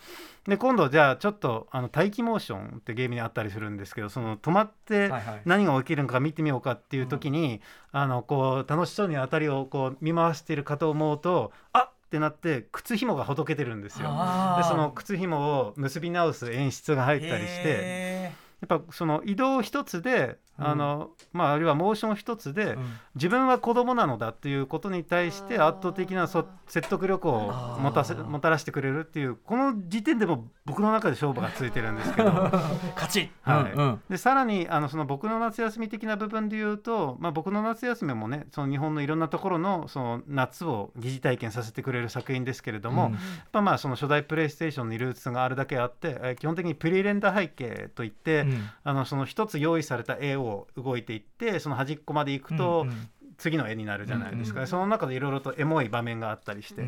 で今度じゃあちょっとあの待機モーションってゲームにあったりするんですけどその止まって何が起きるのか見てみようかっていう時に、あのこう楽しそうに辺りをこう見回しているかと思うとあっってなって靴紐がほどけてるんですよ。でその靴紐を結び直す演出が入ったりしてへやっぱその移動一つであの、まあ、あるいはモーション一つで、ーうん。自分は子供なのだっていうことに対して圧倒的なそ説得力を持たせもたらしてくれるっていうこの時点でも僕の中で勝負がついてるんですけど。(laughs) 勝ち、はい。うんうん。でさらにあのその僕の夏休み的な部分で言うと、まあ、僕の夏休みもねその日本のいろんなところのその夏を疑似体験させてくれる作品ですけれども、うん。やっぱまあその初代プレイステーションにルーツがあるだけあって、えー基本的にプリレンダー背景といって、うんあのその一つ用意された絵を動いていってその端っこまで行くと、次の絵になるじゃないですか、うんうんその中でいろいろとエモい場面があったりして、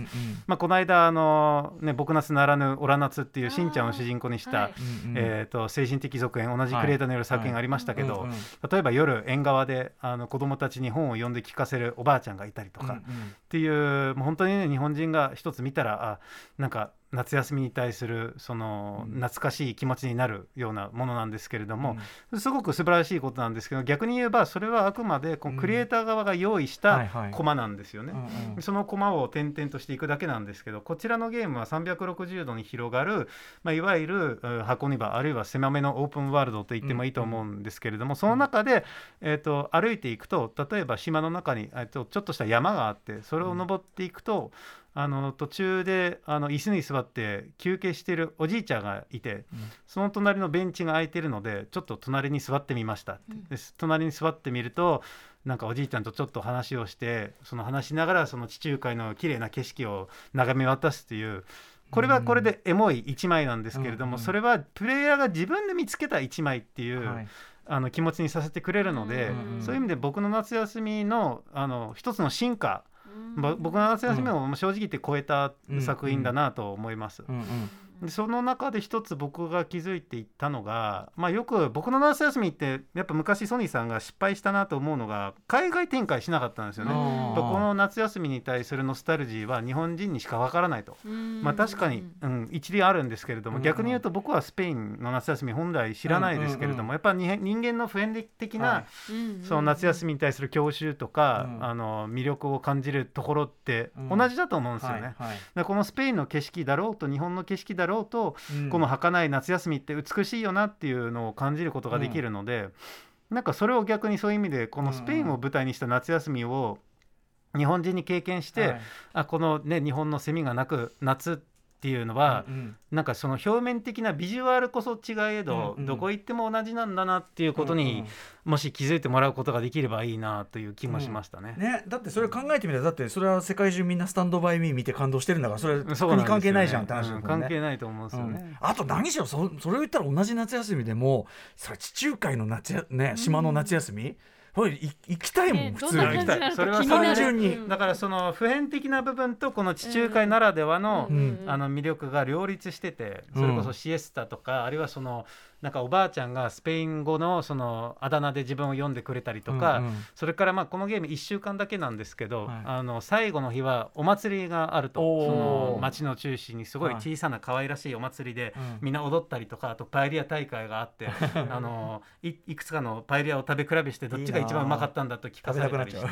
まあ、この間あの、ね「僕夏ならぬオラ夏」っていうしんちゃんを主人公にした、はい。えー、と精神的続編同じクリエイターによる作品がありましたけど、例えば夜縁側であの子供たちに本を読んで聞かせるおばあちゃんがいたりとか、っていうもう本当にね日本人が一つ見たらあなんか夏休みに対するそのうん。懐かしい気持ちになるようなものなんですけれども、すごく素晴らしいことなんですけど逆に言えばそれはあくまでこうクリエイター側が用意したコマなんですよね。うんうん。そのコマを点々としていくだけなんですけどこちらのゲームは360度に広がる、まあ、いわゆるうん箱庭あるいは狭めのオープンワールドと言ってもいいと思うんですけれども、その中で、えー、と歩いていくと例えば島の中に、えー、とちょっとした山があってそれを登っていくと、あの途中であの椅子に座って休憩しているおじいちゃんがいて、うん。その隣のベンチが空いてるのでちょっと隣に座ってみましたって、で隣に座ってみるとなんかおじいちゃんとちょっと話をしてその話しながらその地中海の綺麗な景色を眺め渡すっていうこれはこれでエモい一枚なんですけれども、うんうんそれはプレイヤーが自分で見つけた一枚っていう、はい。あの気持ちにさせてくれるので、うんそういう意味で僕の夏休みのあの一つの進化、ぼ僕の夏休みを正直言って超えた作品だなと思います。うんうんでその中で一つ僕が気づいていったのが、まあ、よく僕の夏休みってやっぱ昔ソニーさんが失敗したなと思うのが海外展開しなかったんですよね。この夏休みに対するノスタルジーは日本人にしかわからないと。まあ、確かに、うん、一理あるんですけれども、うん。逆に言うと僕はスペインの夏休み本来知らないですけれども、やっぱり人間の普遍的な、はい。その夏休みに対する郷愁とか、うん。あの魅力を感じるところってうん同じだと思うんですよね。このスペインの景色だろうと日本の景色だろうと、うん。この儚い夏休みって美しいよなっていうのを感じることができるので、なんかそれを逆にそういう意味でこのスペインを舞台にした夏休みを日本人に経験して、はい。あこのね日本のセミが鳴く夏っていうのは、うんなんかその表面的なビジュアルこそ違えど、うんうん。どこ行っても同じなんだなっていうことに、うんもし気づいてもらうことができればいいなという気もしましたね。ね、だってそれ考えてみたらだってそれは世界中みんなスタンドバイミー見て感動してるんだからそれそうなんですよね。国関係ないじゃんって話だうん。関係ないと思うんですよね。うん。あと何しろそそれを言ったら同じ夏休みでもそれ地中海の夏や、ね、島の夏休み、これい行きたいもん、ね普通に。どんな感じなのそれは単純に。うん。だからその普遍的な部分とこの地中海ならではの,、うん。あの魅力が両立しててそれこそシエスタとか、あるいはそのなんかおばあちゃんがスペイン語のそのあだ名で自分を読んでくれたりとか、うんうん。それからまあこのゲーム1週間だけなんですけど、はい。あの最後の日はお祭りがあるとその町の中心にすごいはい小さな可愛らしいお祭りで、うん。みんな踊ったりとかあとパエリア大会があって (laughs) あのいいくつかのパエリアを食べ比べしてどっちが一番うまかったんだと聞かされたりして。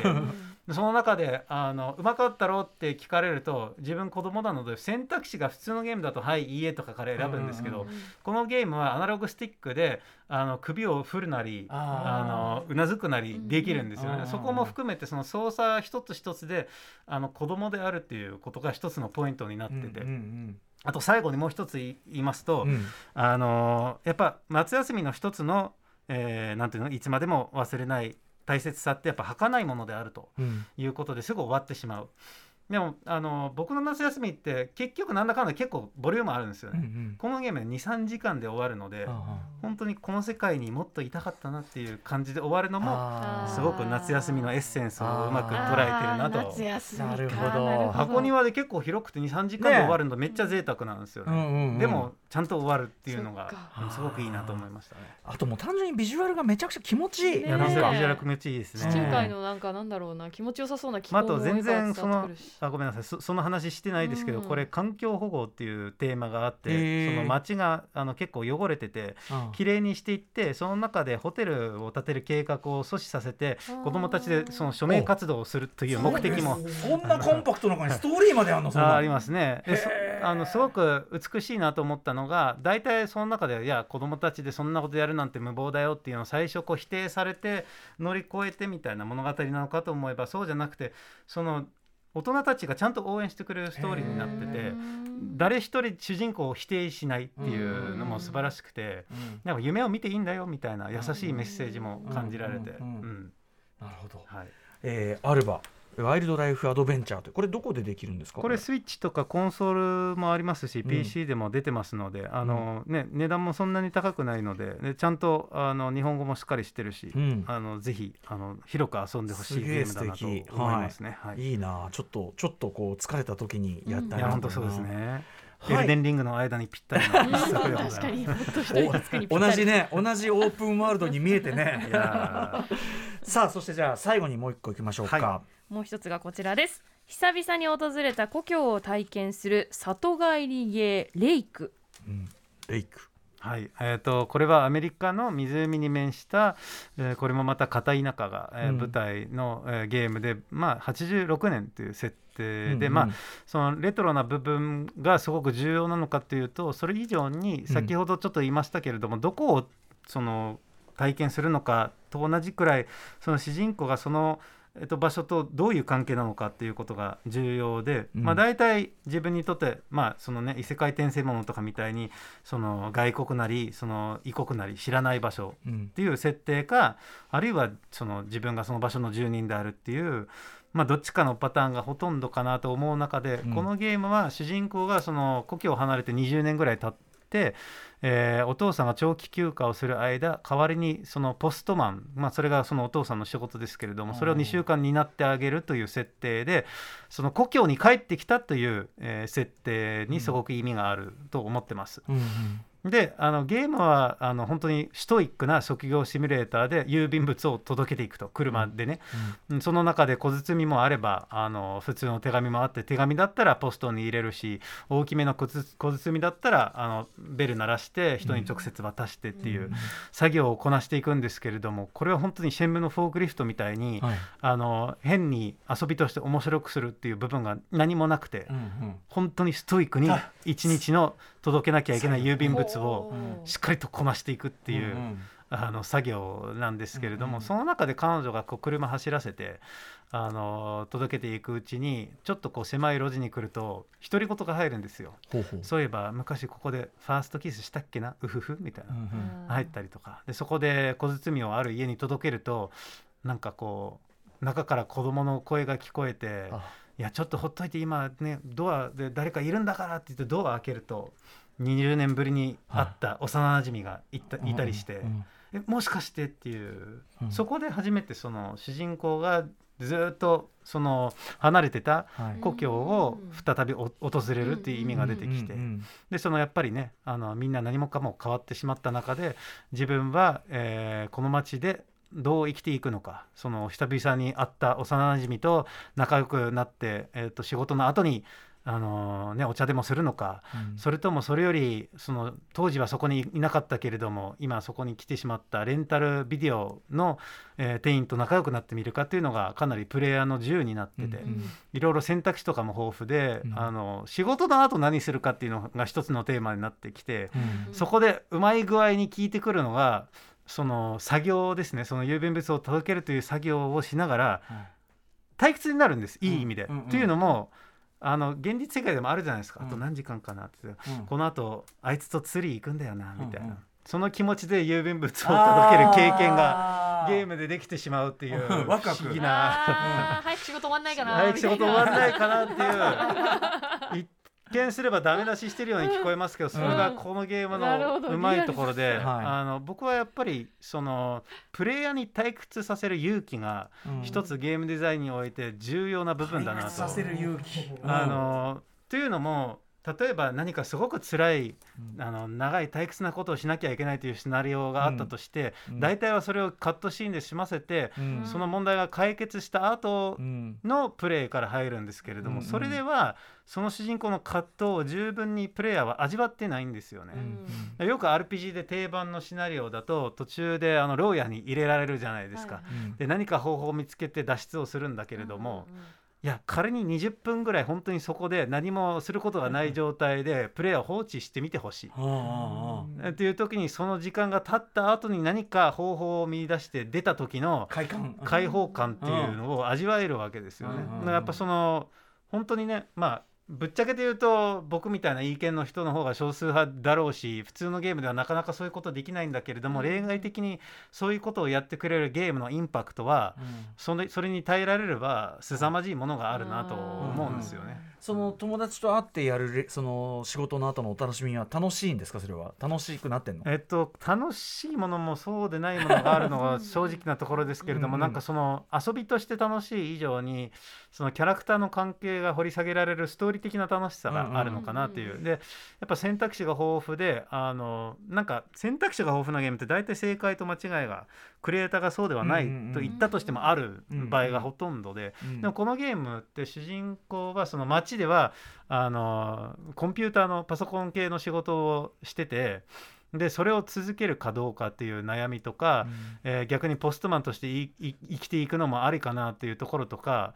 その中であの「うまかったろ?」って聞かれると自分子供なので選択肢が普通のゲームだと「はいいいえ」とかから選ぶんですけど、うん。このゲームはアナログスティックであの首を振るなりあのうなずくなりできるんですよね、うん。そこも含めてその操作一つ一つであの子供であるっていうことが一つのポイントになってて、うんうんあと最後にもう一つ言いますと、うんうん。あのやっぱ夏休みの一つの、えーなんていうのいつまでも忘れない大切さってやっぱ儚いものであるとうん。いうことですぐ終わってしまう。でもあの僕の夏休みって結局なんだかんだ結構ボリュームあるんですよね。うんうん。このゲームで23時間で終わるのであ本当にこの世界にもっといたかったなっていう感じで終わるのもすごく夏休みのエッセンスをうまく捉えてるなと。夏休みか。なるほど。箱庭で結構広くて23時間で終わるのめっちゃ贅沢なんですよね。うんうんうん。でもちゃんと終わるっていうのがすごくいいなと思いましたね。あともう単純にビジュアルがめちゃくちゃ気持ちいい、ねいやビなんかジュアルビジュアル気持ちいいですね。地中海のなんかなんだろうな気持ちよさそうな気まあ、候もあと全然そのあごめんなさい。そその話してないですけど、うん。これ環境保護っていうテーマがあって、その街があの結構汚れててうん。きれいにしていってその中でホテルを建てる計画を阻止させて子どもたちでその署名活動をするという目的も。そんなコンパクトな中にストーリーまであんのそんなあありますね。あのすごく美しいなと思ったのが大体その中でいや子どもたちでそんなことやるなんて無謀だよっていうのを最初こう否定されて乗り越えてみたいな物語なのかと思えばそうじゃなくてその大人たちがちゃんと応援してくれるストーリーになってへてうん誰一人主人公を否定しないっていうのも素晴らしくてうん。なんか夢を見ていいんだよみたいな優しいメッセージも感じられて、なるほど、はい、えー、アルバワイルドライフアドベンチャーとこれどこでできるんですか？これスイッチとかコンソールもありますし、うん。PC でも出てますのであの、ね、値段もそんなに高くないのででちゃんとあの日本語もしっかりしてるし、うん。あのぜひあの広く遊んでほしいゲームだなと思いますね。はい。い。いな。ちょっとちょっとこう疲れた時にやったいやりな本当そうですね。はい。エルデンリングの間にぴったりな。(laughs) 一作でございます。同じね同じオープンワールドに見えてね。(laughs) さあそしてじゃあ最後にもう一個いきましょうか、はもう一つがこちらです。久々に訪れた故郷を体験する里帰りゲーレイク。うんレイク。はい、えー、とこれはアメリカの湖に面した、えーこれもまた片田舎が、えーうん。舞台の、えーゲームで、まあ、86年という設定で、うんうんまあ、そのレトロな部分がすごく重要なのかというとそれ以上に先ほどちょっと言いましたけれども、どこをその体験するのかと同じくらいその主人公がその、えっと、場所とどういう関係なのかっていうことが重要で、うん。まあ、大体自分にとって、まあそのね、異世界転生ものとかみたいにその外国なりその異国なり知らない場所うん。っていう設定かあるいはその自分がその場所の住人であるっていう、まあ、どっちかのパターンがほとんどかなと思う中で、うん。このゲームは主人公がその故郷を離れて20年ぐらい経ってて、えーお父さんが長期休暇をする間代わりにそのポストマン、まあ、それがそのお父さんの仕事ですけれどもそれを2週間担ってあげるという設定でその故郷に帰ってきたという、えー設定にすごく意味があると思ってます。うんうんであのゲームはあの本当にストイックな職業シミュレーターで郵便物を届けていくと車でね、うん。その中で小包もあればあの普通の手紙もあって手紙だったらポストに入れるし大きめの小包小包だったらあのベル鳴らして人に直接渡してっていう作業をこなしていくんですけれどもこれは本当にシェンムのフォークリフトみたいに、はい。あの変に遊びとして面白くするっていう部分が何もなくて、うんうん。本当にストイックに一日の届けなきゃいけない郵便物をうん。しっかりとこなしていくっていう、あの作業なんですけれども、その中で彼女がこう車走らせてあの届けていくうちにちょっとこう狭い路地に来ると独り言が入るんですよ。そういえば昔ここでファーストキスしたっけな？うふふみたいな、うんうん。入ったりとか。でそこで小包をある家に届けるとなんかこう中から子供の声が聞こえてあ。いやちょっとほっといて今ねドアで誰かいるんだからって言ってドア開けると20年ぶりに会った幼馴染がいた,、いたりして、うん。えもしかしてっていう、うん。そこで初めてその主人公がずっとその離れてたはい。故郷を再びお訪れるっていう意味が出てきて、でそのやっぱりねあのみんな何もかも変わってしまった中で自分は、えーこの街でどう生きていくのかその久々に会った幼馴染と仲良くなって、えー、と仕事の後にあのーね、お茶でもするのか、うん。それともそれよりその当時はそこにいなかったけれども今そこに来てしまったレンタルビデオの、えー店員と仲良くなってみるかっていうのがかなりプレイヤーの自由になってて、うんいろいろ選択肢とかも豊富で、うん。あの仕事の後何するかっていうのが一つのテーマになってきて、うん。そこでうまい具合に効いてくるのがその作業ですね。その郵便物を届けるという作業をしながら退屈になるんです。いい意味で。うんうんうん。というのもあの現実世界でもあるじゃないですか、うん。あと何時間かなって。うん。このあとあいつと釣り行くんだよなみたいな、うんうんその気持ちで郵便物を届ける経験があゲームでできてしまうっていう不思議な。早く仕事終わんないかな早く仕事終わらないいかなっていう。一 (laughs) 見すればダメ出ししてるように聞こえますけどそれがこのゲームのうまいところで、あの僕はやっぱりそのプレイヤーに退屈させる勇気が一つゲームデザインにおいて重要な部分だなと。させる勇気。あのというのも例えば何かすごく辛いうん。あの長い退屈なことをしなきゃいけないというシナリオがあったとして、うん。大体はそれをカットシーンで済ませて、うん。その問題が解決した後うん。のプレイから入るんですけれども、うん。それではその主人公の葛藤を十分にプレイヤーは味わってないんですよね。よく RPG で定番のシナリオだと途中であの牢屋に入れられるじゃないですか。はい。うんで何か方法を見つけて脱出をするんだけれども、いや仮に20分ぐらい本当にそこで何もすることがない状態でプレーを放置してみてほしい。っていう時にその時間が経った後に何か方法を見出して出た時の快感。開放感っていうのを味わえるわけですよね。うん。だからやっぱその本当にねまあぶっちゃけて言うと僕みたいな意見の人の方が少数派だろうし普通のゲームではなかなかそういうことできないんだけれども、例外的にそういうことをやってくれるゲームのインパクトはそれそれに耐えられれば凄まじいものがあるなと思うんですよね。その友達と会ってやるレその仕事の後のお楽しみは楽しいんですか？それは。楽しくなってんの？えっと、楽しいものもそうでないものがあるのが (laughs) 正直なところですけれども、うんうん。なんかその遊びとして楽しい以上にそのキャラクターの関係が掘り下げられるストーリー的な楽しさがあるのかなっていう、うんうんでやっぱ選択肢が豊富であのなんか選択肢が豊富なゲームって大体正解と間違いがクリエイターがそうではないうんうんうん。と言ったとしてもある場合がほとんどで、うんでもこのゲームって主人公はその街ではあのコンピューターのパソコン系の仕事をしててでそれを続けるかどうかっていう悩みとか、えー逆にポストマンとしていい生きていくのもありかなっていうところとか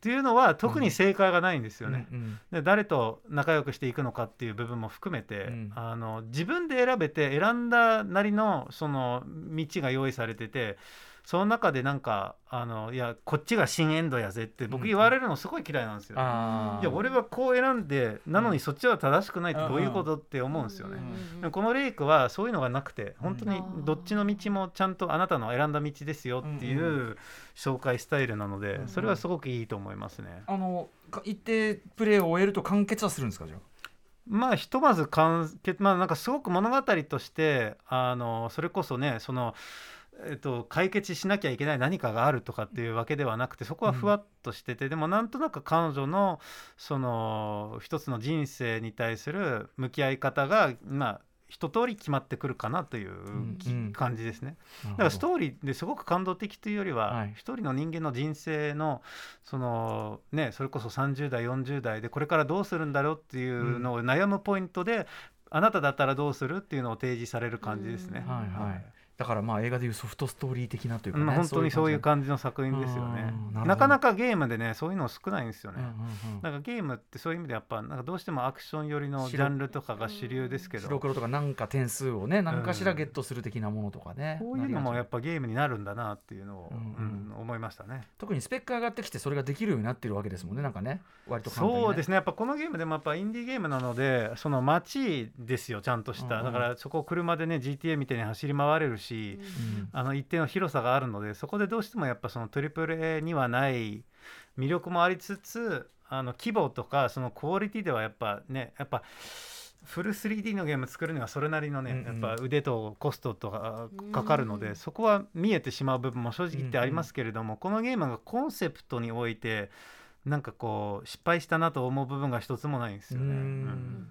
っていうのは特に正解がないんですよね。うん。で誰と仲良くしていくのかっていう部分も含めて、うん。あの自分で選べて選んだなりのその道が用意されててその中でなんかあのいやこっちが新エンドやぜって僕言われるのすごい嫌いなんですよ。ああいや俺はこう選んでなのにそっちは正しくないってどういうことって思うんですよね。でもこのレイクはそういうのがなくて本当にどっちの道もちゃんとあなたの選んだ道ですよっていうんう紹介スタイルなのでうんそれはすごくいいと思いますね。あのか一定プレーを終えると完結はするんですかじゃまあひとまず完結まあなんかすごく物語としてあのそれこそねそのえっと、解決しなきゃいけない何かがあるとかっていうわけではなくてそこはふわっとしてて、でもなんとなく彼女のその一つの人生に対する向き合い方がまあ一通り決まってくるかなというきうん。感じですね。だからストーリーですごく感動的というよりははい。一人の人間の人生のそのねそれこそ30代40代でこれからどうするんだろうっていうのを悩むポイントであなただったらどうするっていうのを提示される感じですね。うん。はい。はいだからまあ映画でいうソフトストーリー的なというかね、まあ本当にそういう感感じの作品ですよね。うんなかなかゲームでねそういうの少ないんですよね。じうんうんうん。なんかゲームってそういう意味でやっぱなんかどうしてもアクション寄りのジャンルとかが主流ですけど、白黒とかなんか点数をね何かしらゲットする的なものとかね、こういうのもやっぱぱゲームになるんだなっていうのを、うんうん。うん思いましたね。特にスペック上がってきてそれができるようになってるわけですもんねなんかね。割とね、そうですね。やっぱこのゲームでもやっぱインディーゲームなのでその街ですよちゃんとした、うんうん。だからそこを車でね GTA みたいに走り回れるし、うん。あの一定の広さがあるのでそこでどうしてもやっぱその AAA にはない魅力もありつつあの規模とかそのクオリティではやっぱねやっぱフル 3D のゲーム作るにはそれなりのね、うんうん。やっぱ腕とコストとかかかるので、うんそこは見えてしまう部分も正直言ってありますけれども、このゲームがコンセプトにおいてなんかこう失敗したなと思う部分が一つもないんですよね。うん。うん。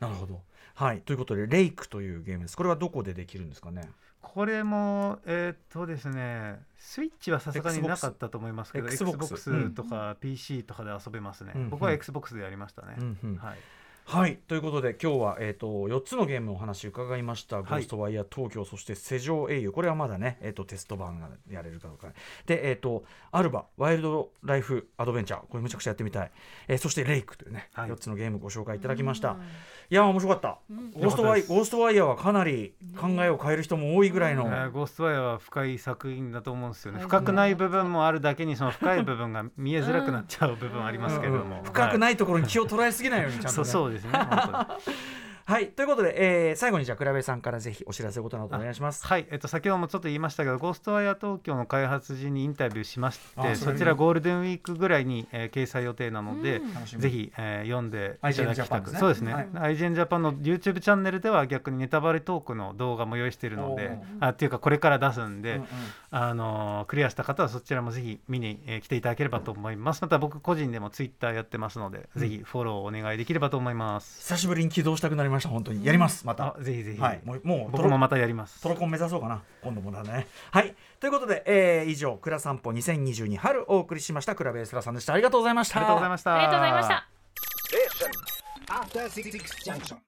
なるほど。はい。ということでレイクというゲームです。これはどこでできるんですかね？これもえーっとですねスイッチはさすがになかったと思いますけど Xbox XBOX とか PC とかで遊べますね、うん。僕は XBOX でやりましたね、うんうん。はい、はい。ということで今日は、えー、と4つのゲームのお話伺いました「い。ゴーストワイヤー東京」そして「世上英雄」これはまだね、えー、とテスト版がやれるかどうかで、えー、とアルバワイルドライフアドベンチャー。これむちゃくちゃやってみたい、えーそしてレイクというね、はい。4つのゲームご紹介いただきました、いやー面白かった、うん。ゴーストワイゴーストワイヤーはかなり考えを変える人も多いぐらいの、ゴーストワイヤーは深い作品だと思うんですよね、はい。深くない部分もあるだけにその深い部分が見えづらくなっちゃう部分ありますけれども、深くい、ないところに気を捉えすぎないようにちゃんと、そうね、そうですね本当にはいということで、えー最後にじゃあ倉部さんからぜひお知らせことなどお願いします。はい、えっと、先ほどもちょっと言いましたけど、ゴーストワイヤー東京の開発時にインタビューしまして、あそちらゴールデンウィークぐらいに、えー掲載予定なので、ぜひ、えー読んでいただきたすね。くそうですね、はい。IGN ジャパンの YouTube チャンネルでは逆にネタバレトークの動画も用意しているのでおあっていうかこれから出すんで、うんうんあのークリアした方はそちらもぜひ見に、えー来ていただければと思います。また僕個人でも Twitter やってますので、ぜひフォローお願いできればと思います。久しぶりに起動したくなりました本当に。やりますまた。あぜひぜひ、はい。もうもう僕もまたやります。トロコン目指そうかな。今度もだね。はい。ということで、えー以上「くら散歩2022春」お送りしました倉部エスラさんでした。ありがとうございました。ありがとうございました。ありがとうございました。After Six Junction.